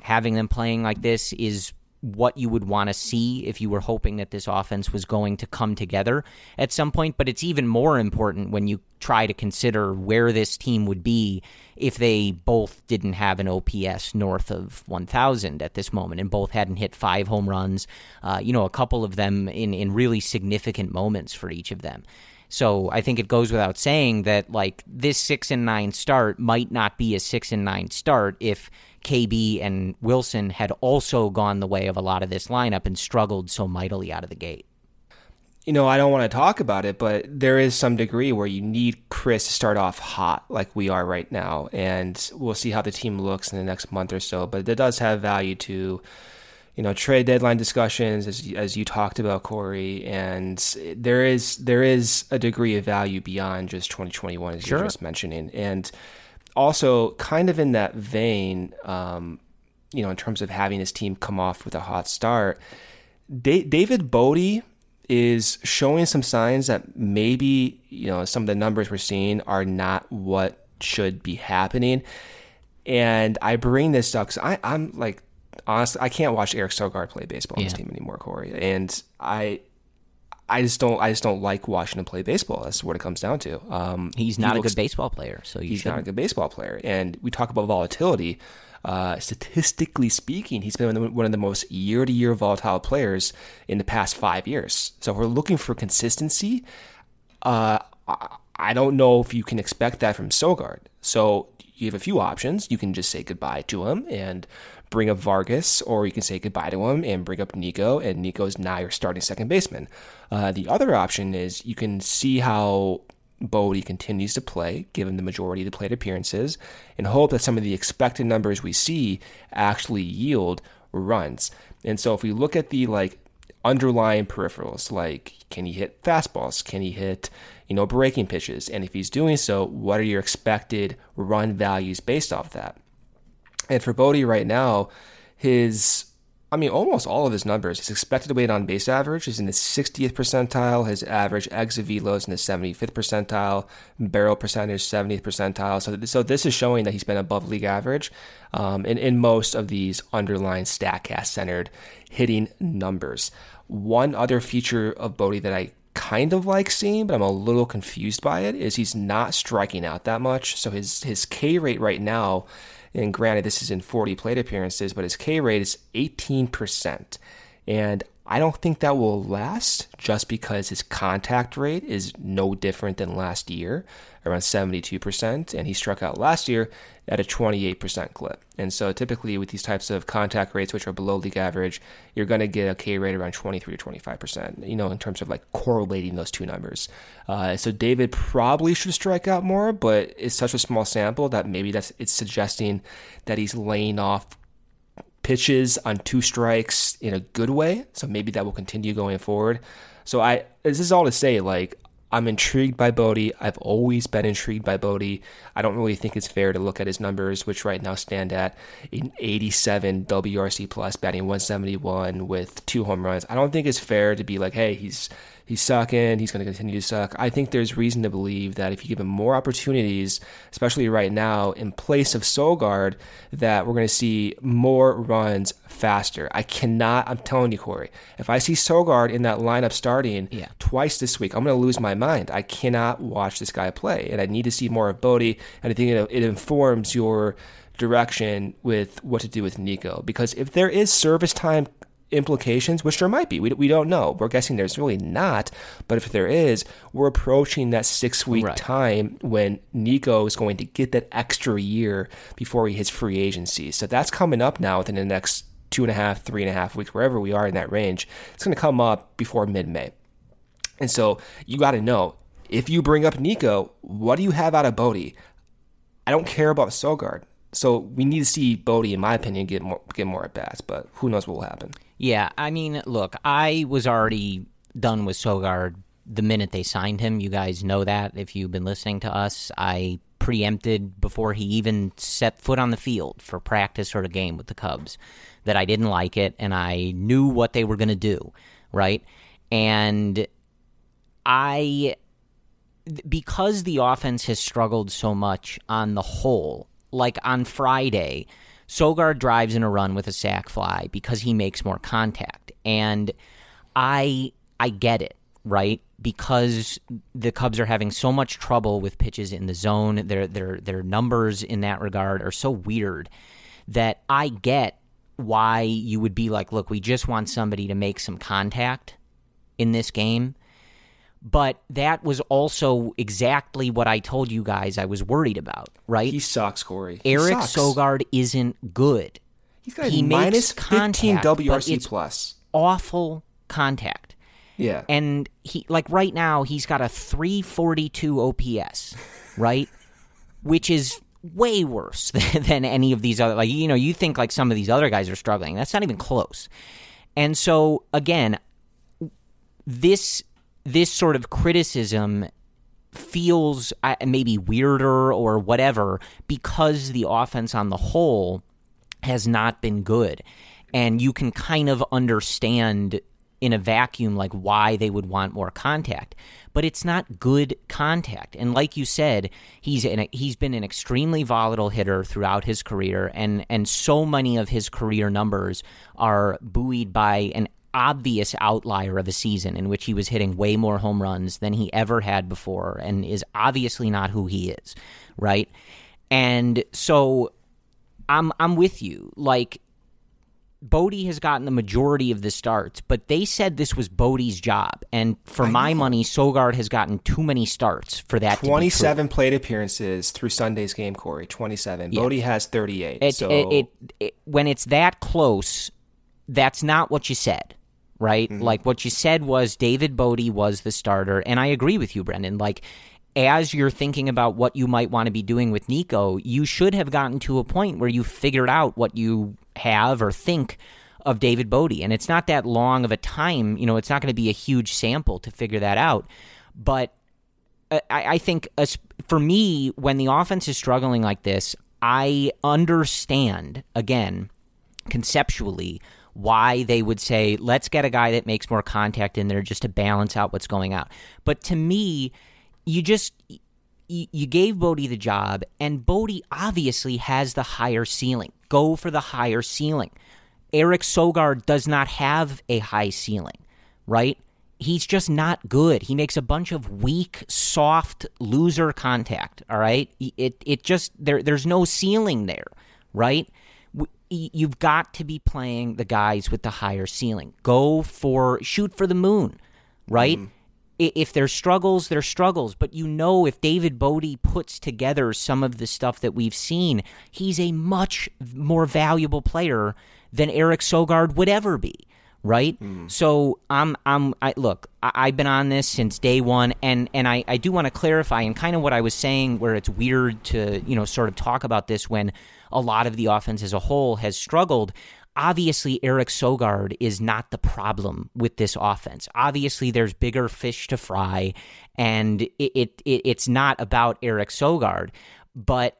having them playing like this is what you would want to see if you were hoping that this offense was going to come together at some point. But it's even more important when you try to consider where this team would be if they both didn't have an OPS north of 1,000 at this moment and both hadn't hit five home runs, uh, you know, a couple of them in, in really significant moments for each of them. So I think it goes without saying that like this six and nine start might not be a six and nine start if KB and Willson had also gone the way of a lot of this lineup and struggled so mightily out of the gate. You know, I don't want to talk about it, but there is some degree where you need Kris to start off hot like we are right now. And we'll see how the team looks in the next month or so. But it does have value to, you know, trade deadline discussions, as, as you talked about, Corey. And there is there is a degree of value beyond just 2021, as sure. you were just mentioning. And also kind of in that vein, um, you know, in terms of having his team come off with a hot start, da- David Bote is showing some signs that maybe you know some of the numbers we're seeing are not what should be happening. And I bring this up because I'm like honestly, I can't watch Eric Sogard play baseball on yeah. this team anymore, Corey. And I I just don't I just don't like watching him play baseball. That's what it comes down to. Um, he's not he looks, a good baseball player, so he's shouldn't. not a good baseball player. And we talk about volatility. Uh, statistically speaking, he's been one of the most year to year volatile players in the past five years. So if we're looking for consistency. Uh, I don't know if you can expect that from Sogard. So you have a few options. You can just say goodbye to him and bring up Vargas, or you can say goodbye to him and bring up Nico, and Nico's now your starting second baseman. Uh, the other option is you can see how Bote continues to play, given the majority of the plate appearances, and hope that some of the expected numbers we see actually yield runs. And so if we look at the like underlying peripherals, like can he hit fastballs? Can he hit, you know, breaking pitches? And if he's doing so, what are your expected run values based off that? And for Bote right now, his I mean, almost all of his numbers. His expected weight on base average is in the 60th percentile. His average exit velo is in the 75th percentile. Barrel percentage 70th percentile. So, so this is showing that he's been above league average um, in, in most of these underlying Statcast centered hitting numbers. One other feature of Bote that I kind of like seeing, but I'm a little confused by it, is he's not striking out that much. So his his K rate right now and granted, this is in 40 plate appearances, but his K rate is 18%. And I don't think that will last just because his contact rate is no different than last year. Around 72%, and he struck out last year at a 28% clip. And so typically with these types of contact rates, which are below league average, you're going to get a K rate around 23 to 25%, you know, in terms of like correlating those two numbers. Uh, so David probably should strike out more, but it's such a small sample that maybe that's it's suggesting that he's laying off pitches on two strikes in a good way. So maybe that will continue going forward. So I this is all to say like I'm intrigued by Bote. I've always been intrigued by Bote. I don't really think it's fair to look at his numbers, which right now stand at an 87 WRC plus, batting 171 with two home runs. I don't think it's fair to be like, hey, he's he's sucking, he's going to continue to suck. I think there's reason to believe that if you give him more opportunities, especially right now, in place of Sogard, that we're going to see more runs faster. I cannot, I'm telling you, Corey, if I see Sogard in that lineup starting yeah. twice this week, I'm going to lose my mind. I cannot watch this guy play, and I need to see more of Bote, and I think it, it informs your direction with what to do with Nico. Because if there is service time implications, which there might be. We, we don't know. We're guessing there's really not. But if there is, we're approaching that six week Right. time when Nico is going to get that extra year before he hits free agency. So that's coming up now within the next two and a half, three and a half weeks, wherever we are in that range. It's going to come up before mid May. And so you got to know if you bring up Nico, what do you have out of Bote? I don't care about Sogard. So we need to see Bote, in my opinion, get more get more at bats, but who knows what will happen. Yeah, I mean, look, I was already done with Sogard the minute they signed him. You guys know that if you've been listening to us. I preempted before he even set foot on the field for practice or a game with the Cubs that I didn't like it and I knew what they were going to do, right? And I because the offense has struggled so much on the whole, like on Friday, Sogard drives in a run with a sac fly because he makes more contact. And I I get it, right? Because the Cubs are having so much trouble with pitches in the zone. Their their their numbers in that regard are so weird that I get why you would be like, look, we just want somebody to make some contact in this game. But that was also exactly what I told you guys I was worried about, right? He sucks, Corey. He Eric sucks. Sogard isn't good. He's got a he minus 15 contact, WRC plus. Awful contact. Yeah. And he like right now he's got a 342 OPS, <laughs> right? Which is way worse than, <laughs> than any of these other like you know, you think like some of these other guys are struggling. That's not even close. And so again, this this sort of criticism feels maybe weirder or whatever because the offense on the whole has not been good. And you can kind of understand in a vacuum like why they would want more contact. But it's not good contact. And like you said, he's an, he's been an extremely volatile hitter throughout his career and and so many of his career numbers are buoyed by an obvious outlier of a season in which he was hitting way more home runs than he ever had before and is obviously not who he is, right? And so I'm I'm with you. Like Bote has gotten the majority of the starts, but they said this was Bote's job. And for my money, Sogard has gotten too many starts for that to be true. 27 plate appearances through Sunday's game, Corey. 27. Yeah. Bote has 38. It, so it, it, it when it's that close, that's not what you said, right? Mm-hmm. Like what you said was David Bote was the starter, and I agree with you, Brendan. Like as you're thinking about what you might want to be doing with Nico, you should have gotten to a point where you figured out what you have or think of David Bote, and it's not that long of a time. You know, it's not going to be a huge sample to figure that out, but I, I think as, for me, when the offense is struggling like this, I understand again conceptually why they would say let's get a guy that makes more contact in there just to balance out what's going out. But to me, you just you, gave Bote the job, and Bote obviously has the higher ceiling. Go for the higher ceiling. Eric Sogard does not have a high ceiling, right? He's just not good. He makes a bunch of weak, soft loser contact. All right, it it just there. There's no ceiling there, right? You've got to be playing the guys with the higher ceiling. Go for shoot for the moon, right? Mm. if there's struggles, there's struggles. But you know, if David Bote puts together some of the stuff that we've seen, he's a much more valuable player than Eric Sogard would ever be. Right, mm. so I'm I'm I look. I, have been on this since day one, and and I I do want to clarify and kind of what I was saying, where it's weird to you know sort of talk about this when a lot of the offense as a whole has struggled obviously Eric Sogard is not the problem with this offense. Obviously, there's bigger fish to fry, and it, it, it it's not about Eric Sogard, but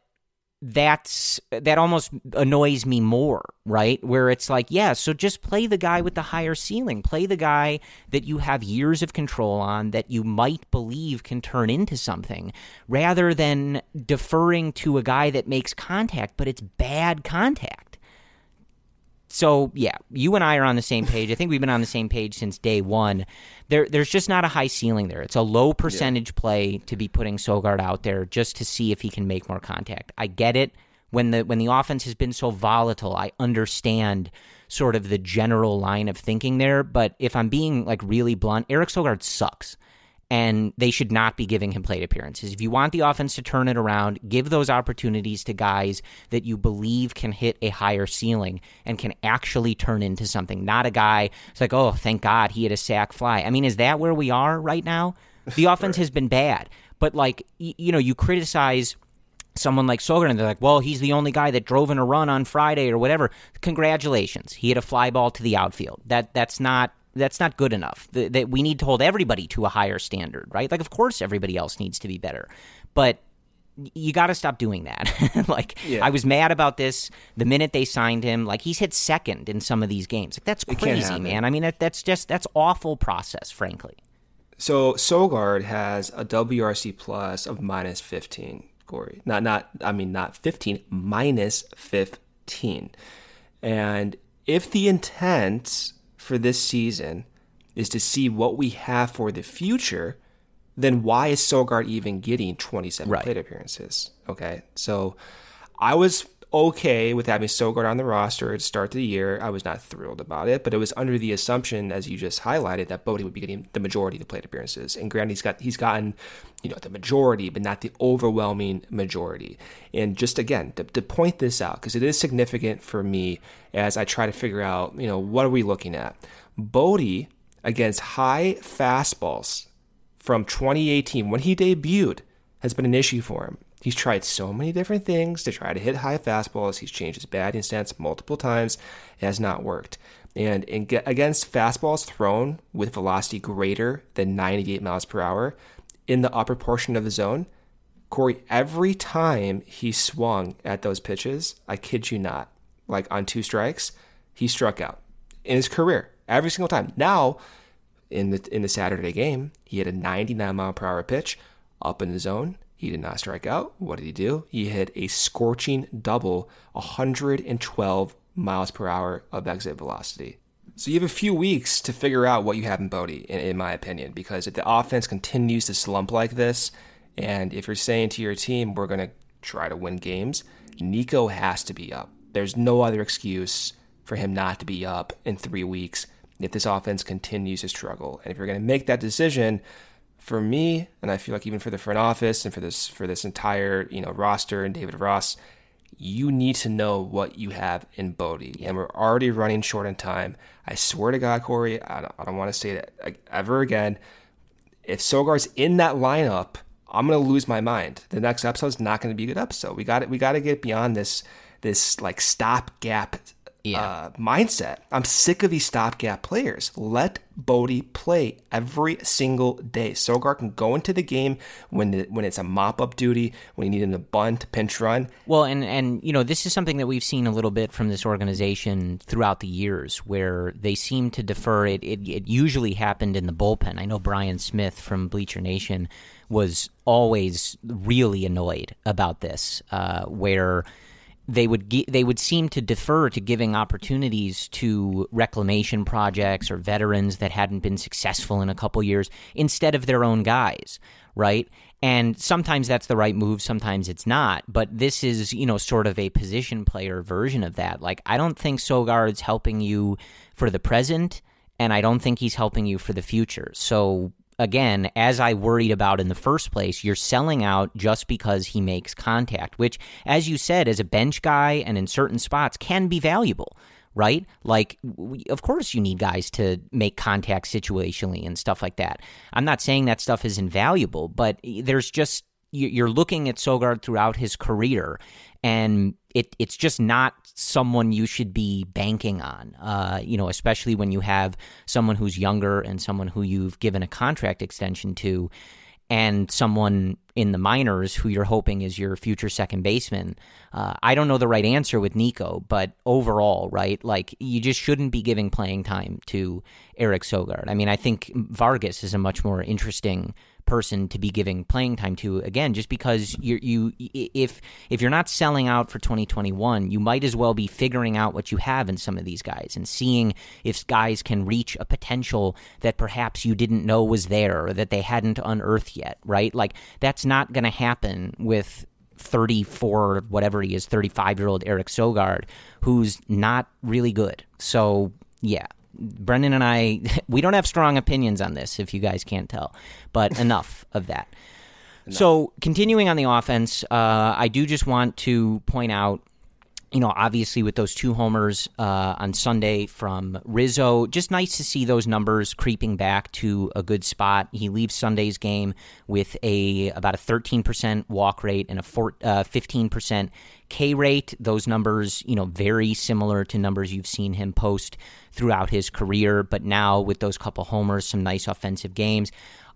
that's that almost annoys me more, right? Where it's like, yeah, so just play the guy with the higher ceiling. Play the guy that you have years of control on that you might believe can turn into something rather than deferring to a guy that makes contact, but it's bad contact so yeah, you and I are on the same page. I think we've been on the same page since day one. There, there's just not a high ceiling there. It's a low percentage yeah. play to be putting Sogard out there just to see if he can make more contact. I get it. When the when the offense has been so volatile, I understand sort of the general line of thinking there. But if I'm being like really blunt, Eric Sogard sucks and they should not be giving him plate appearances. If you want the offense to turn it around, give those opportunities to guys that you believe can hit a higher ceiling and can actually turn into something. Not a guy it's like, oh, thank God he had a sac fly. I mean, is that where we are right now? The <laughs> offense has been bad, but like you know, you criticize someone like Sogard and they're like, well, he's the only guy that drove in a run on Friday or whatever. Congratulations, he had a fly ball to the outfield. That that's not that's not good enough. That we need to hold everybody to a higher standard, right? Like, of course, everybody else needs to be better, but you got to stop doing that. <laughs> like, yeah. I was mad about this the minute they signed him. Like, he's hit second in some of these games. Like, that's crazy, man. I mean, that, that's just that's awful process, frankly. So Sogard has a WRC plus of minus fifteen. Corey, not not I mean not fifteen minus fifteen, and if the intent for this season is to see what we have for the future, then why is Sogard even getting 27 right. plate appearances? Okay. So I was okay with having Sogard on the roster to start the year. I was not thrilled about it, but it was under the assumption, as you just highlighted, that Bote would be getting the majority of the plate appearances. And granted, he's got he's gotten, you know, the majority, but not the overwhelming majority. And just again, to, to point this out, because it is significant for me as I try to figure out, you know, what are we looking at? Bote against high fastballs from 2018 when he debuted has been an issue for him. He's tried so many different things to try to hit high fastballs. He's changed his batting stance multiple times. It has not worked. And in, against fastballs thrown with velocity greater than 98 miles per hour in the upper portion of the zone, Corey, every time he swung at those pitches, I kid you not, like on two strikes, he struck out in his career every single time. Now, in the in the Saturday game, he had a 99 mile per hour pitch up in the zone. He did not strike out. What did he do? He hit a scorching double, 112 miles per hour of exit velocity. So you have a few weeks to figure out what you have in Bote, in, in my opinion, because if the offense continues to slump like this, and if you're saying to your team, we're going to try to win games, Nico has to be up. There's no other excuse for him not to be up in three weeks if this offense continues to struggle. And if you're going to make that decision, for me, and I feel like even for the front office and for this for this entire you know roster and David Ross, you need to know what you have in Bote, and we're already running short on time. I swear to God, Corey, I don't, I don't want to say that ever again. If Sogard's in that lineup, I'm gonna lose my mind. The next episode's not gonna be a good episode. We got it. We got to get beyond this this like stopgap yeah. uh, mindset. I'm sick of these stopgap players. Let Bote play every single day. Sogard can go into the game when the, when it's a mop up duty, when you need him to bunt, pinch run. Well, and and you know this is something that we've seen a little bit from this organization throughout the years, where they seem to defer. It it, it usually happened in the bullpen. I know Brian Smith from Bleacher Nation was always really annoyed about this, uh, where they would they would seem to defer to giving opportunities to reclamation projects or veterans that hadn't been successful in a couple years instead of their own guys, right? And sometimes that's the right move, sometimes it's not. But this is, you know, sort of a position player version of that. Like I don't think Sogard's helping you for the present, and I don't think he's helping you for the future. So again, as I worried about in the first place, you're selling out just because he makes contact, which, as you said, as a bench guy and in certain spots can be valuable, right? Like, we, of course, you need guys to make contact situationally and stuff like that. I'm not saying that stuff is invaluable, but eh, there's just, you're looking at Sogard throughout his career, and it, it's just not someone you should be banking on. Uh, you know, especially when you have someone who's younger and someone who you've given a contract extension to, and someone in the minors who you're hoping is your future second baseman. Uh, I don't know the right answer with Nico, but overall, right, like you just shouldn't be giving playing time to Eric Sogard. I mean, I think Vargas is a much more interesting person to be giving playing time to again just because you you if if you're not selling out for 2021 you might as well be figuring out what you have in some of these guys and seeing if guys can reach a potential that perhaps you didn't know was there or that they hadn't unearthed yet right? Like that's not going to happen with 34 whatever he is 35 year old Eric Sogard who's not really good. So yeah Brendan and I, <laughs> we don't have strong opinions on this, if you guys can't tell, but <laughs> enough of that. Enough. So, continuing on the offense, uh, I do just want to point out you know, obviously with those two homers uh, on Sunday from Rizzo, just nice to see those numbers creeping back to a good spot. He leaves Sunday's game with a about a 13% walk rate and a four, uh, 15% K rate. Those numbers, you know, very similar to numbers you've seen him post throughout his career. But now with those couple homers, some nice offensive games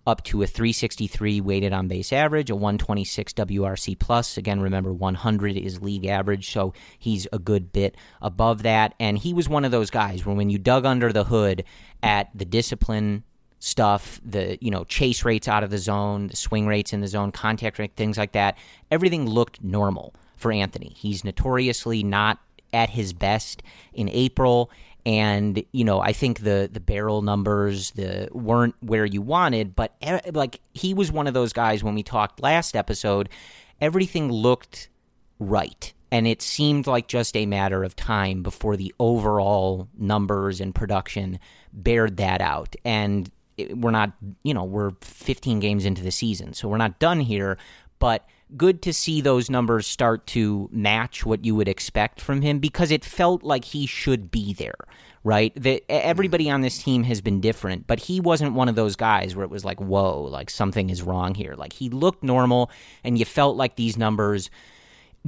up to a 363 weighted on base average, a 126 WRC plus. Again, remember 100 is league average, so he's a good bit above that. And he was one of those guys where when you dug under the hood at the discipline stuff, the you know chase rates out of the zone, the swing rates in the zone, contact rate, things like that, everything looked normal for Anthony. He's notoriously not at his best in April and you know I think the the barrel numbers the weren't where you wanted, but like he was one of those guys when we talked last episode, everything looked right. And it seemed like just a matter of time before the overall numbers and production bared that out. And we're not, you know, we're 15 games into the season, so we're not done here. But good to see those numbers start to match what you would expect from him because it felt like he should be there, right? That everybody on this team has been different, but he wasn't one of those guys where it was like, whoa, like something is wrong here. Like he looked normal, and you felt like these numbers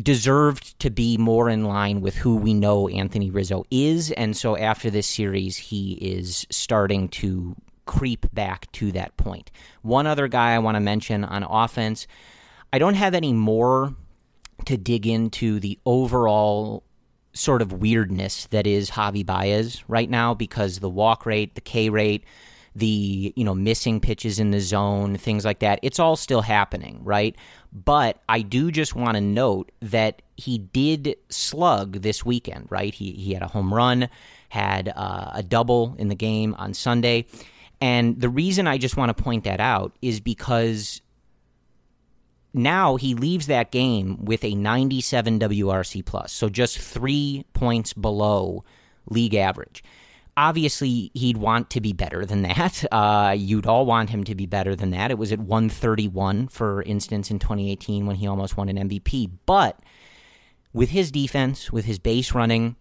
deserved to be more in line with who we know Anthony Rizzo is. And so after this series, he is starting to creep back to that point. One other guy I want to mention on offense I don't have any more to dig into the overall sort of weirdness that is Javi Baez right now because the walk rate, the K rate, the you know missing pitches in the zone, things like that. It's all still happening, right? But I do just want to note that he did slug this weekend, right? He he had a home run, had uh, a double in the game on Sunday, and the reason I just want to point that out is because now he leaves that game with a 97 WRC plus, so just three points below league average. Obviously, he'd want to be better than that. <laughs> Uh, you'd all want him to be better than that. It was at 131, for instance, in 2018 when he almost won an MVP. But with his defense, with his base running,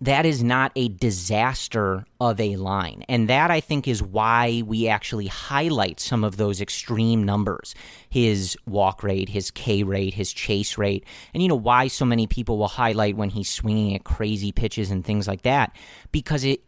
that is not a disaster of a line. And that I think is why we actually highlight some of those extreme numbers his walk rate, his K rate, his chase rate, and you know why so many people will highlight when he's swinging at crazy pitches and things like that because it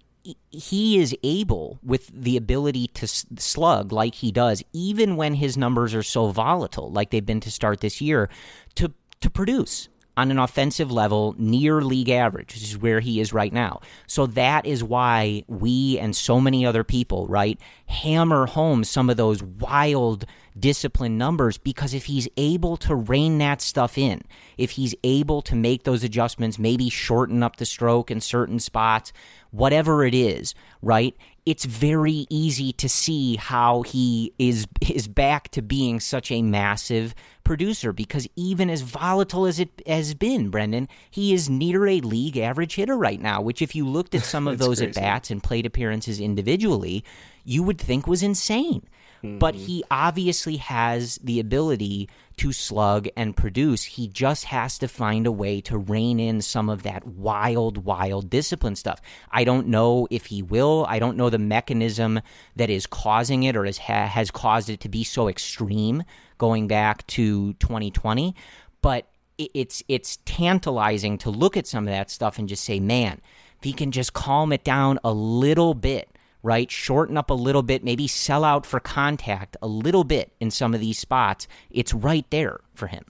he is able with the ability to slug like he does even when his numbers are so volatile like they've been to start this year to to produce on an offensive level near league average, which is where he is right now. So that is why we and so many other people, right, hammer home some of those wild discipline numbers because if he's able to rein that stuff in, if he's able to make those adjustments, maybe shorten up the stroke in certain spots, whatever it is, right? It's very easy to see how he is is back to being such a massive producer because even as volatile as it has been, Brendan, he is near a league average hitter right now, which if you looked at some of <laughs> those at bats and plate appearances individually, you would think was insane. But mm-hmm. he obviously has the ability to slug and produce. He just has to find a way to rein in some of that wild, wild discipline stuff. I don't know if he will. I don't know the mechanism that is causing it or has, has caused it to be so extreme going back to 2020. But it's it's tantalizing to look at some of that stuff and just say, man, if he can just calm it down a little bit right? Shorten up a little bit, maybe sell out for contact a little bit in some of these spots. It's right there for him.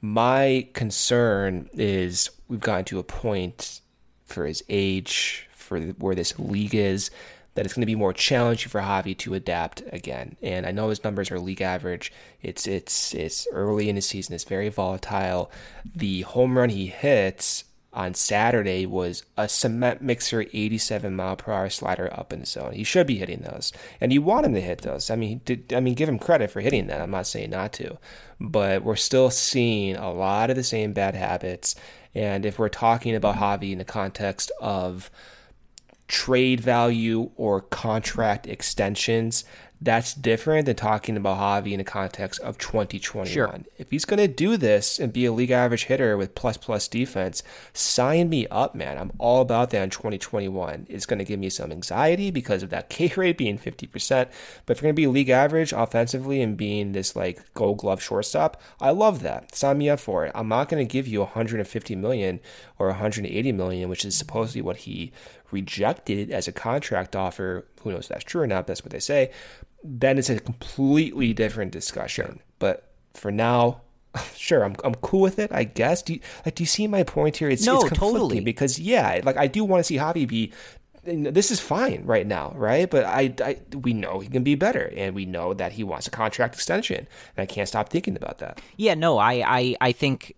My concern is we've gotten to a point for his age, for where this league is, that it's going to be more challenging for Javi to adapt again. And I know his numbers are league average. It's it's it's early in the season. It's very volatile. The home run he hits on Saturday was a cement mixer 87 mile per hour slider up in the zone. He should be hitting those, and you want him to hit those. I mean, did, I mean, give him credit for hitting that. I'm not saying not to, but we're still seeing a lot of the same bad habits. And if we're talking about Javi in the context of trade value or contract extensions, that's different than talking about Javi in the context of 2021. Sure. If he's going to do this and be a league average hitter with plus plus defense, sign me up, man. I'm all about that in 2021. It's going to give me some anxiety because of that <laughs> K rate being 50%. But if you're going to be league average offensively and being this like gold glove shortstop, I love that. Sign me up for it. I'm not going to give you 150 million or 180 million, which is supposedly what he rejected as a contract offer. Who knows if that's true or not? That's what they say then it's a completely different discussion. But for now, <laughs> sure, I'm I'm cool with it. I guess. Do you, like do you see my point here? It's no, it's totally because yeah, like I do want to see Javi be. This is fine right now, right? But I, I, we know he can be better, and we know that he wants a contract extension, and I can't stop thinking about that. Yeah, no, I, I, I think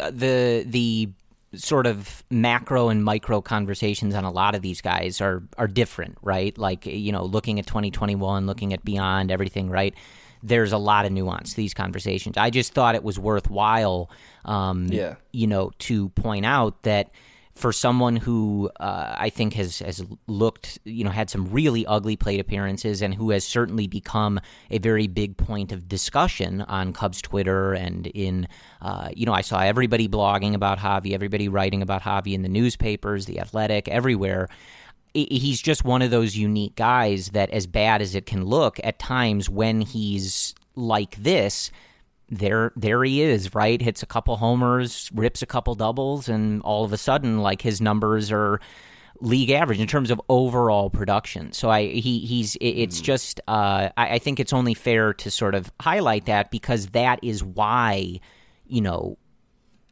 uh, the the sort of macro and micro conversations on a lot of these guys are are different, right? Like you know, looking at 2021, looking at beyond everything, right? There's a lot of nuance to these conversations. I just thought it was worthwhile, um, yeah. you know, to point out that for someone who uh, I think has has looked, you know, had some really ugly plate appearances, and who has certainly become a very big point of discussion on Cubs Twitter and in, uh, you know, I saw everybody blogging about Javi, everybody writing about Javi in the newspapers, the Athletic, everywhere. He's just one of those unique guys that, as bad as it can look, at times when he's like this, there there he is, right? Hits a couple homers, rips a couple doubles, and all of a sudden, like his numbers are league average in terms of overall production. So I he he's it's hmm. just uh, I, I think it's only fair to sort of highlight that because that is why you know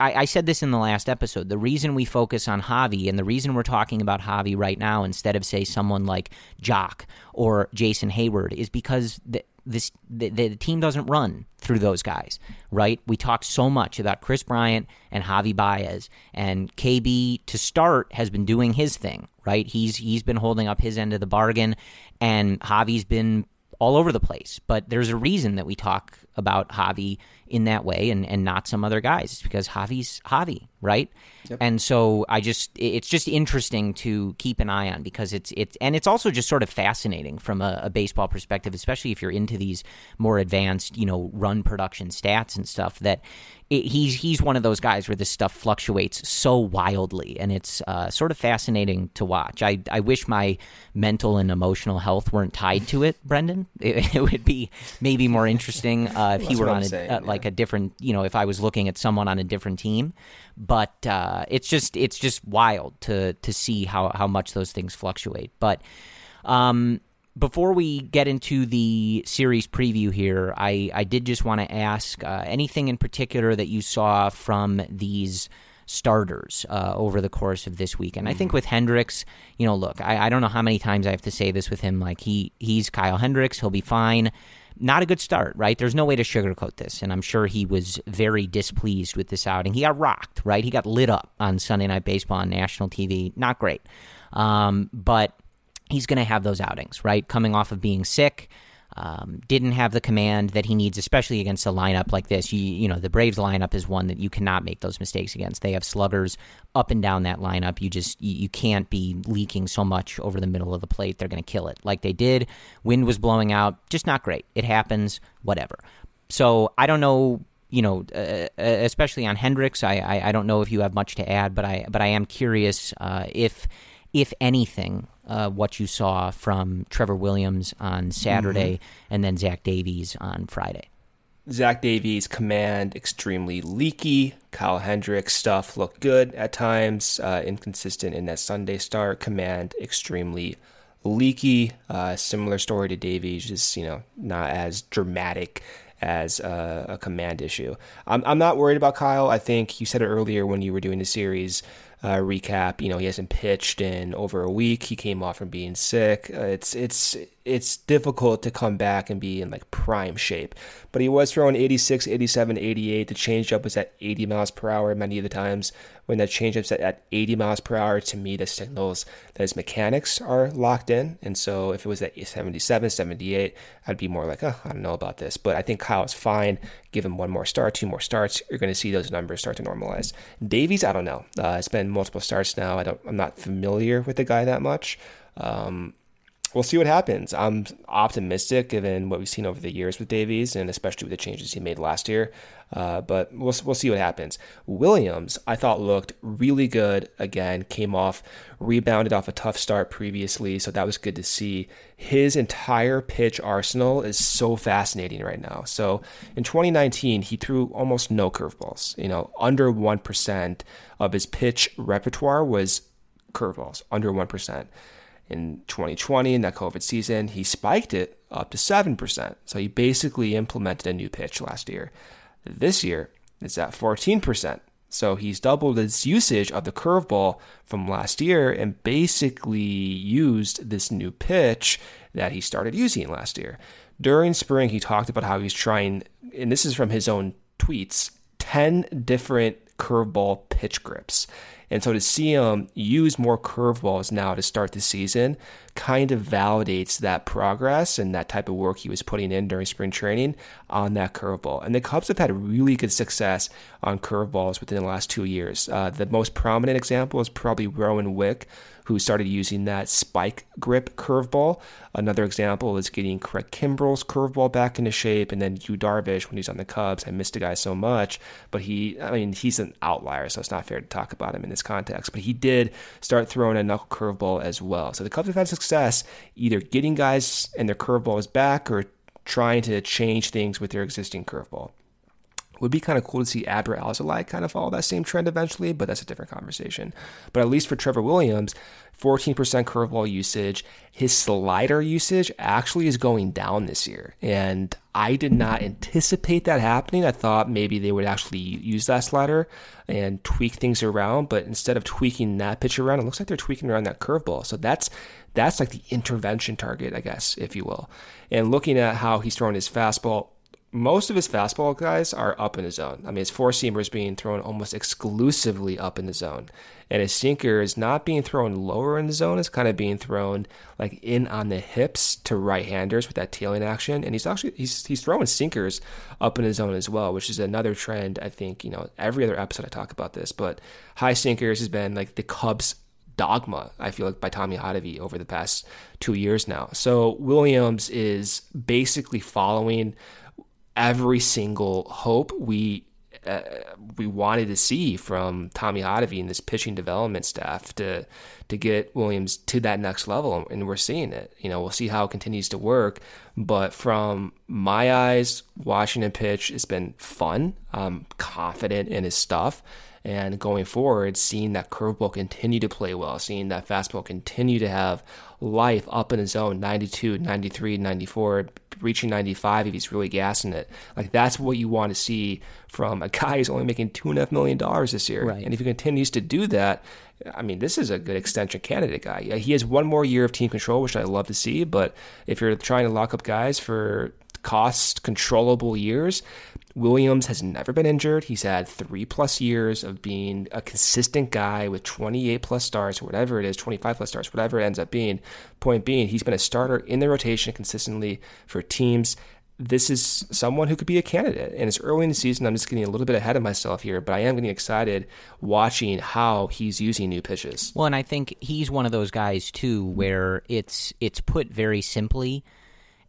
I, I, said this in the last episode. The reason we focus on Javi and the reason we're talking about Javi right now instead of, say, someone like Joc or Jason Heyward is because the, this the, the, team doesn't run through those guys, right? We talked so much about Kris Bryant and Javi Baez, and KB to start has been doing his thing, right? He's he's been holding up his end of the bargain, and Javi's been all over the place. But there's a reason that we talk about Javi in that way and, and not some other guys. It's because Javi's Javi, right? Yep. And so I just it's just interesting to keep an eye on because it's it's and it's also just sort of fascinating from a, a baseball perspective, especially if you're into these more advanced, you know, run production stats and stuff. That it, he's he's one of those guys where this stuff fluctuates so wildly, and it's uh, sort of fascinating to watch. I I wish my mental and emotional health weren't tied to it, Brendan. <laughs> It, it would be maybe more interesting uh, if he were on a, uh, yeah. Like a different, you know, if I was looking at someone on a different team. But uh, it's just it's just wild to to see how how much those things fluctuate. But um, before we get into the series preview here, I I did just want to ask uh, anything in particular that you saw from these starters uh, over the course of this week. And I think mm-hmm. with Hendricks, you know, look, I, I, don't know how many times I have to say this with him. Like he he's Kyle Hendricks, he'll be fine not a good start, right? There's no way to sugarcoat this, and I'm sure he was very displeased with this outing. He got rocked, right? He got lit up on Sunday Night Baseball on national TV. Not great, um, but he's going to have those outings, right? Coming off of being sick. Um, didn't have the command that he needs, especially against a lineup like this. You, you know, the Braves lineup is one that you cannot make those mistakes against. They have sluggers up and down that lineup. You just you, you can't be leaking so much over the middle of the plate. They're going to kill it like they did. Wind was blowing out, just not great. It happens, whatever. So I don't know you know, uh, uh especially on Hendricks, I, I, I, don't know if you have much to add, but I but I am curious uh, if if anything, uh, what you saw from Trevor Williams on Saturday mm-hmm. and then Zach Davies on Friday. Zach Davies' command extremely leaky. Kyle Hendricks' stuff looked good at times, uh, inconsistent in that Sunday start. Command extremely leaky. Uh, similar story to Davies, just you know not as dramatic as a, a command issue. I'm, I'm not worried about Kyle. I think you said it earlier when you were doing the series uh, recap. You know, he hasn't pitched in over a week. He came off from being sick. Uh, it's it's it's difficult to come back and be in like prime shape. But he was throwing 86, 87, 88. The changeup was at 80 miles per hour many of the times. When that changeup's at, at 80 miles per hour, to me, that signals that his mechanics are locked in. And so if it was at 77, 78, I'd be more like, oh, I don't know about this. But I think Kyle's fine. Give him one more start, two more starts. You're going to see those numbers start to normalize. Davies, I don't know. Uh, it's been multiple starts now. I don't. I'm not familiar with the guy that much. Um, we'll see what happens. I'm optimistic given what we've seen over the years with Davies, and especially with the changes he made last year. Uh, but we'll we'll see what happens. Williams, I thought looked really good again. Came off, rebounded off a tough start previously, so that was good to see. His entire pitch arsenal is so fascinating right now. So in 2019, he threw almost no curveballs. You know, under one percent of his pitch repertoire was curveballs, under one percent in 2020 in that COVID season, he spiked it up to 7%. So he basically implemented a new pitch last year. This year, it's at 14%. So he's doubled his usage of the curveball from last year and basically used this new pitch that he started using last year. During spring, he talked about how he's trying, and this is from his own tweets, 10 different curveball pitch grips. And so to see him use more curveballs now to start the season kind of validates that progress and that type of work he was putting in during spring training on that curveball. And the Cubs have had really good success on curveballs within the last two years. Uh, the most prominent example is probably Rowan Wick, who started using that spike grip curveball. Another example is getting Craig Kimbrel's curveball back into shape, and then Yu Darvish when he's on the Cubs. I missed the guy so much, but he, I mean, he's an outlier, so it's not fair to talk about him in this context. But he did start throwing a knuckle curveball as well. So the Cubs have had success either getting guys and their curveballs back or trying to change things with their existing curveball would be kind of cool to see Adbert Alzolay kind of follow that same trend eventually, but that's a different conversation. But at least for Trevor Williams, 14% curveball usage. His slider usage actually is going down this year. And I did not anticipate that happening. I thought maybe they would actually use that slider and tweak things around, but instead of tweaking that pitch around, it looks like they're tweaking around that curveball. So that's that's like the intervention target, I guess, if you will. And looking at how he's throwing his fastball, most of his fastball guys are up in the zone. I mean, his four seamer is being thrown almost exclusively up in the zone, and his sinker is not being thrown lower in the zone. It's kind of being thrown like in on the hips to right-handers with that tailing action. And he's actually he's he's throwing sinkers up in the zone as well, which is another trend. I think you know every other episode I talk about this, but high sinkers has been like the Cubs dogma, I feel like, by Tommy Hottovy over the past two years now. So Williams is basically following every single hope we uh, we wanted to see from Tommy Hottovy and this pitching development staff to to get Williams to that next level, and we're seeing it. You know, we'll see how it continues to work. But from my eyes, watching him pitch, it's been fun. I'm confident in his stuff. And going forward, seeing that curveball continue to play well, seeing that fastball continue to have life up in his own 92, 93, 94, reaching 95 if he's really gassing it. Like that's what you want to see from a guy who's only making two and a half million dollars this year. Right. And if he continues to do that, I mean, this is a good extension candidate guy. He has one more year of team control, which I love to see. But if you're trying to lock up guys for cost controllable years, Williams has never been injured. He's had three plus years of being a consistent guy with 28 plus stars, whatever it is, 25 plus stars, whatever it ends up being. Point being, he's been a starter in the rotation consistently for teams. This is someone who could be a candidate. And it's early in the season. I'm just getting a little bit ahead of myself here, but I am getting excited watching how he's using new pitches. Well, and I think he's one of those guys too, where it's it's put very simply,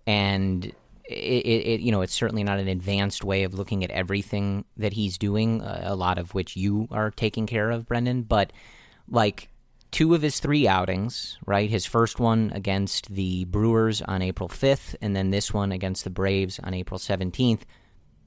and it, it, you know it's certainly not an advanced way of looking at everything that he's doing uh, a lot of which you are taking care of brendan. But like two of his three outings right? His first one against the brewers on april 5th and then this one against the braves on april 17th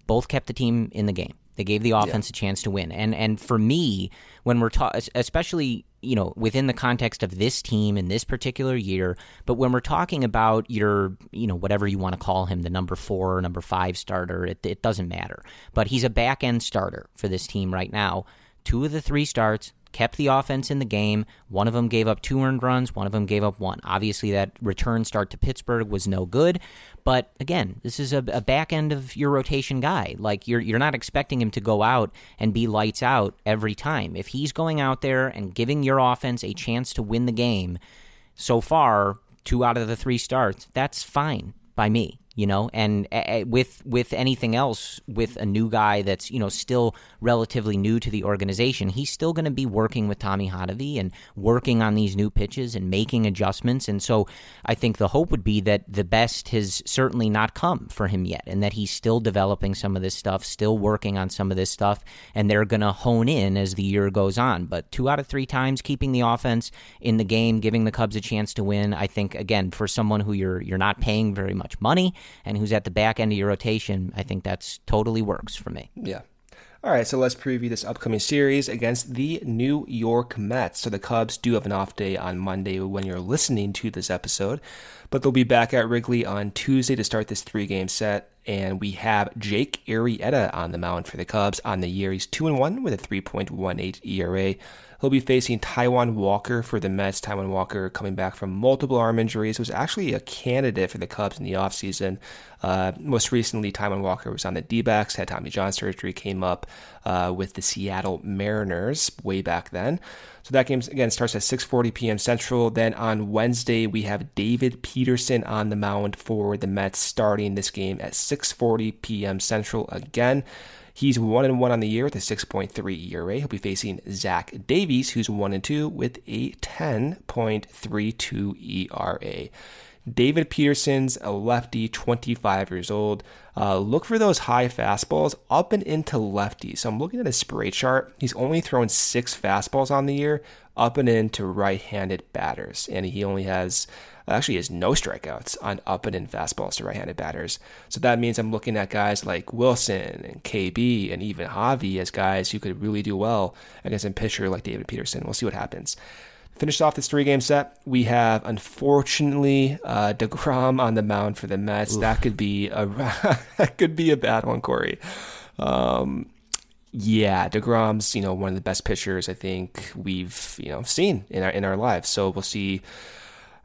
both kept the team in the game they gave the offense yeah. a chance to win and and for me when we're talking especially you know, within the context of this team in this particular year. But when we're talking about your, you know, whatever you want to call him, the number four, number five starter, it, it doesn't matter. But he's a back end starter for this team right now. Two of the three starts kept the offense in the game. One of them gave up two earned runs, one of them gave up one. Obviously, that return start to Pittsburgh was no good. But again, this is a, a, back end of your rotation guy. Like you're you're not expecting him to go out and be lights out every time. If he's going out there and giving your offense a chance to win the game, so far two out of the three starts, that's fine by me you know and uh, with with anything else with a new guy that's you know still relatively new to the organization he's still going to be working with Tommy Hottovy and working on these new pitches and making adjustments. And so I think the hope would be that the best has certainly not come for him yet and that he's still developing some of this stuff still working on some of this stuff and they're going to hone in as the year goes on. But two out of three times keeping the offense in the game giving the Cubs a chance to win I think again for someone who you're you're not paying very much money and who's at the back end of your rotation, I think that's totally works for me. Yeah. All right, so let's preview this upcoming series against the New York Mets. So the Cubs do have an off day on Monday when you're listening to this episode, but they'll be back at Wrigley on Tuesday to start this three game set. And we have Jake Arrieta on the mound for the Cubs on the year. He's 2 and 1 with a 3.18 ERA. He'll be facing Taijuan Walker for the Mets. Taijuan Walker coming back from multiple arm injuries was actually a candidate for the Cubs in the offseason. Uh, most recently, Taijuan Walker was on the D backs, had Tommy John surgery, came up uh, with the Seattle Mariners way back then. So that game again starts at 6:40 p.m. Central. Then on Wednesday we have David Peterson on the mound for the Mets, starting this game at 6:40 p.m. Central again. He's one and one on the year with a 6.3 ERA. He'll be facing Zach Davies, who's one and two with a 10.32 ERA. David Peterson's a lefty, 25 years old. Uh, look for those high fastballs up and into lefty. So I'm looking at his spray chart. He's only thrown six fastballs on the year up and into right handed batters. And he only has actually has no strikeouts on up and in fastballs to right-handed batters. So that means I'm looking at guys like Willson and KB and even Javi as guys who could really do well against a pitcher like David Peterson. We'll see what happens. Finish off this three-game set. We have unfortunately uh, Degrom on the mound for the Mets. Oof. That could be a <laughs> that could be a bad one, Corey. Um, yeah, Degrom's you know one of the best pitchers I think we've you know seen in our in our lives. So we'll see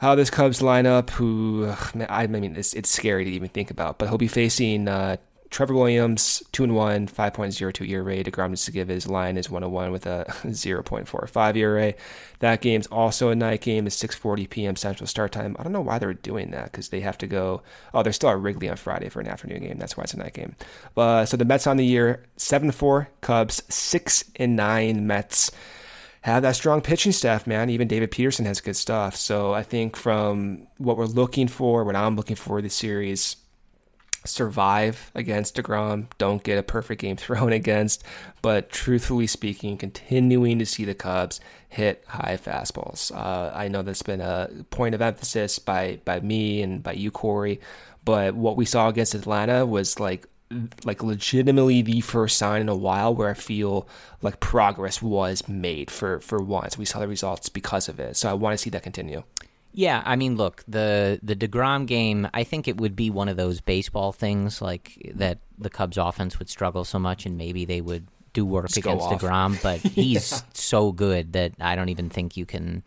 how this Cubs lineup, who I mean, it's, it's scary to even think about, but he'll be facing uh, Trevor Williams, 2 and 1, 5.02 ERA. DeGrom just to give his line is 1 1 with a <laughs> 0.45 ERA. That game's also a night game. It's 6.40 p.m. Central start time. I don't know why they're doing that because they have to go. Oh, they're still at Wrigley on Friday for an afternoon game. That's why it's a night game. Uh, so the Mets on the year 7 4, Cubs 6 and 9 Mets have that strong pitching staff, man. Even David Peterson has good stuff. So I think from what we're looking for, what I'm looking for this series, survive against DeGrom. Don't get a perfect game <laughs> thrown against. But truthfully speaking, continuing to see the Cubs hit high fastballs. Uh, I know that's been a point of emphasis by by me and by you, Corey. But what we saw against Atlanta was like like legitimately the first sign in a while where I feel like progress was made for for once. We saw the results because of it. So I want to see that continue. Yeah, I mean, look, the the Degrom game. I think it would be one of those baseball things like that. The Cubs' offense would struggle so much, and maybe they would do work Just against Degrom. But <laughs> he's yeah. so good that I don't even think you can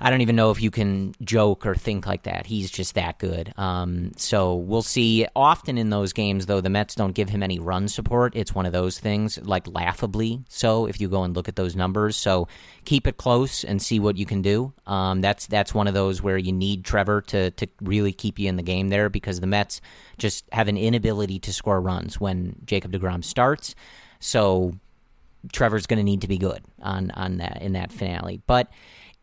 I don't even know if you can joke or think like that. He's just that good. Um, so we'll see. Often in those games, though, the Mets don't give him any run support. It's one of those things, like laughably so. If you go and look at those numbers, so keep it close and see what you can do. Um, that's that's one of those where you need Trevor to to really keep you in the game there because the Mets just have an inability to score runs when Jacob Degrom starts. So Trevor's going to need to be good on on that in that finale, but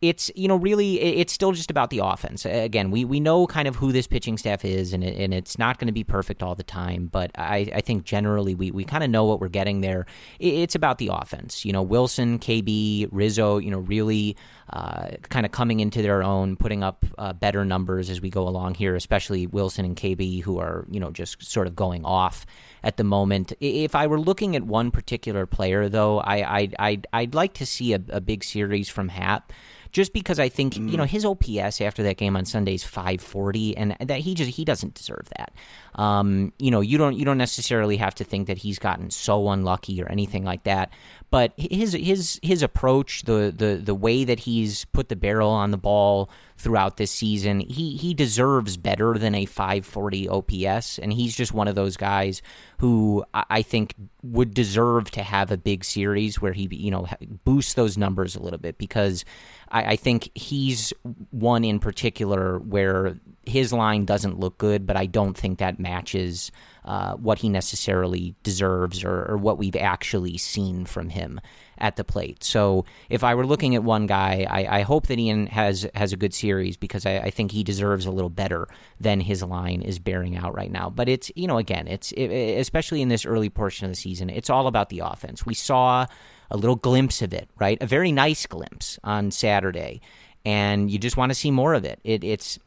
it's you know really it's still just about the offense. Again, we, we know kind of who this pitching staff is, and it, and it's not going to be perfect all the time. But I, I think generally we, we kind of know what we're getting there. It's about the offense. You know, Willson, KB, Rizzo. You know, really uh, kind of coming into their own, putting up uh, better numbers as we go along here. Especially Willson and KB, who are you know just sort of going off at the moment. If I were looking at one particular player, though, I I I'd, I'd like to see a, a big series from Happ just because I think mm. you know mm. his OPS after that game on Sunday is 540, and that he just he doesn't deserve that. Um, you know, you don't you don't necessarily have to think that he's gotten so unlucky or anything like that. But his his his approach, the the the way that he's put the barrel on the ball throughout this season, he he deserves better than a 540 OPS, and he's just one of those guys who I think would deserve to have a big series where he you know boosts those numbers a little bit because I, I think he's one in particular where his line doesn't look good, but I don't think that matches uh, what he necessarily deserves or, or, what we've actually seen from him at the plate. So if I were looking at one guy, I, I hope that Ian has has a good series because I, I, think he deserves a little better than his line is bearing out right now. But it's you know again, it's it, especially in this early portion of the season, it's all about the offense. We saw a little glimpse of it, right? A very nice glimpse on Saturday, and you just want to see more of it. it it's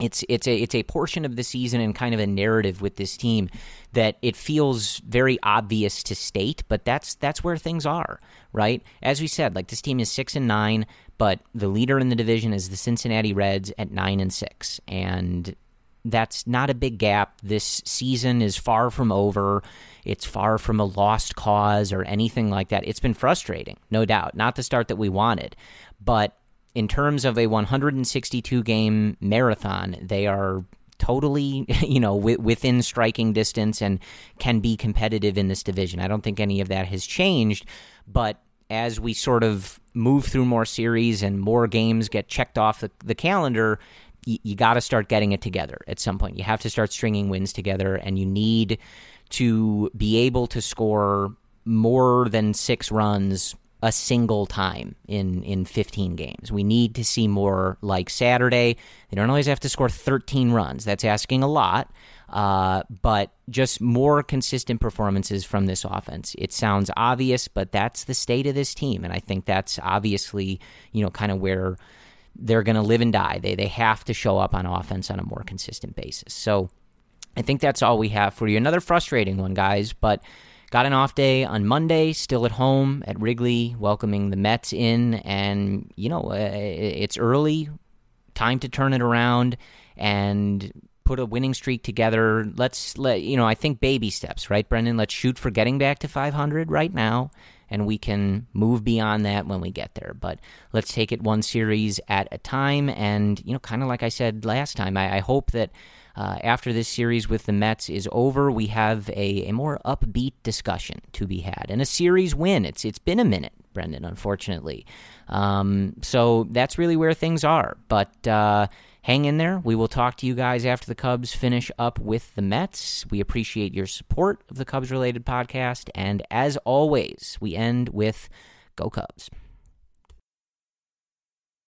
it's it's a it's a portion of the season and kind of a narrative with this team that it feels very obvious to state, but that's that's where things are, right? As we said, like this team is six and nine, but the leader in the division is the Cincinnati Reds at nine and six, and that's not a big gap. This season is far from over. It's far from a lost cause or anything like that. It's been frustrating, no doubt. Not the start that we wanted. But in terms of a 162 game marathon, they are totally, <laughs> you know, within striking distance and can be competitive in this division. I don't think any of that has changed, but as we sort of move through more series and more games get checked off the, the calendar, you got to start getting it together at some point. You have to start stringing wins together, and you need to be able to score more than six runs a single time in in 15 games. We need to see more like Saturday. They don't always have to score 13 runs. That's asking a lot. Uh, but just more consistent performances from this offense. It sounds obvious, but that's the state of this team, and I think that's obviously you know kind of where they're going to live and die. They they have to show up on offense on a more consistent basis. So I think that's all we have for you. Another frustrating one, guys, but got an off day on Monday, still at home at Wrigley, welcoming the Mets in, and you know uh, it's early, time to turn it around and put a winning streak together. Let's let you know. I think baby steps, right, Brendan? Let's shoot for getting back to 500 right now and we can move beyond that when we get there. But let's take it one series at a time. And, you know, kind of like I said last time, I, I hope that. Uh, after this series with the Mets is over, we have a, a more upbeat discussion to be had and a series win. It's it's been a minute, Brendan, unfortunately. Um, so that's really where things are. But uh, hang in there. We will talk to you guys after the Cubs finish up with the Mets. We appreciate your support of the Cubs related podcast. And as always, we end with Go Cubs.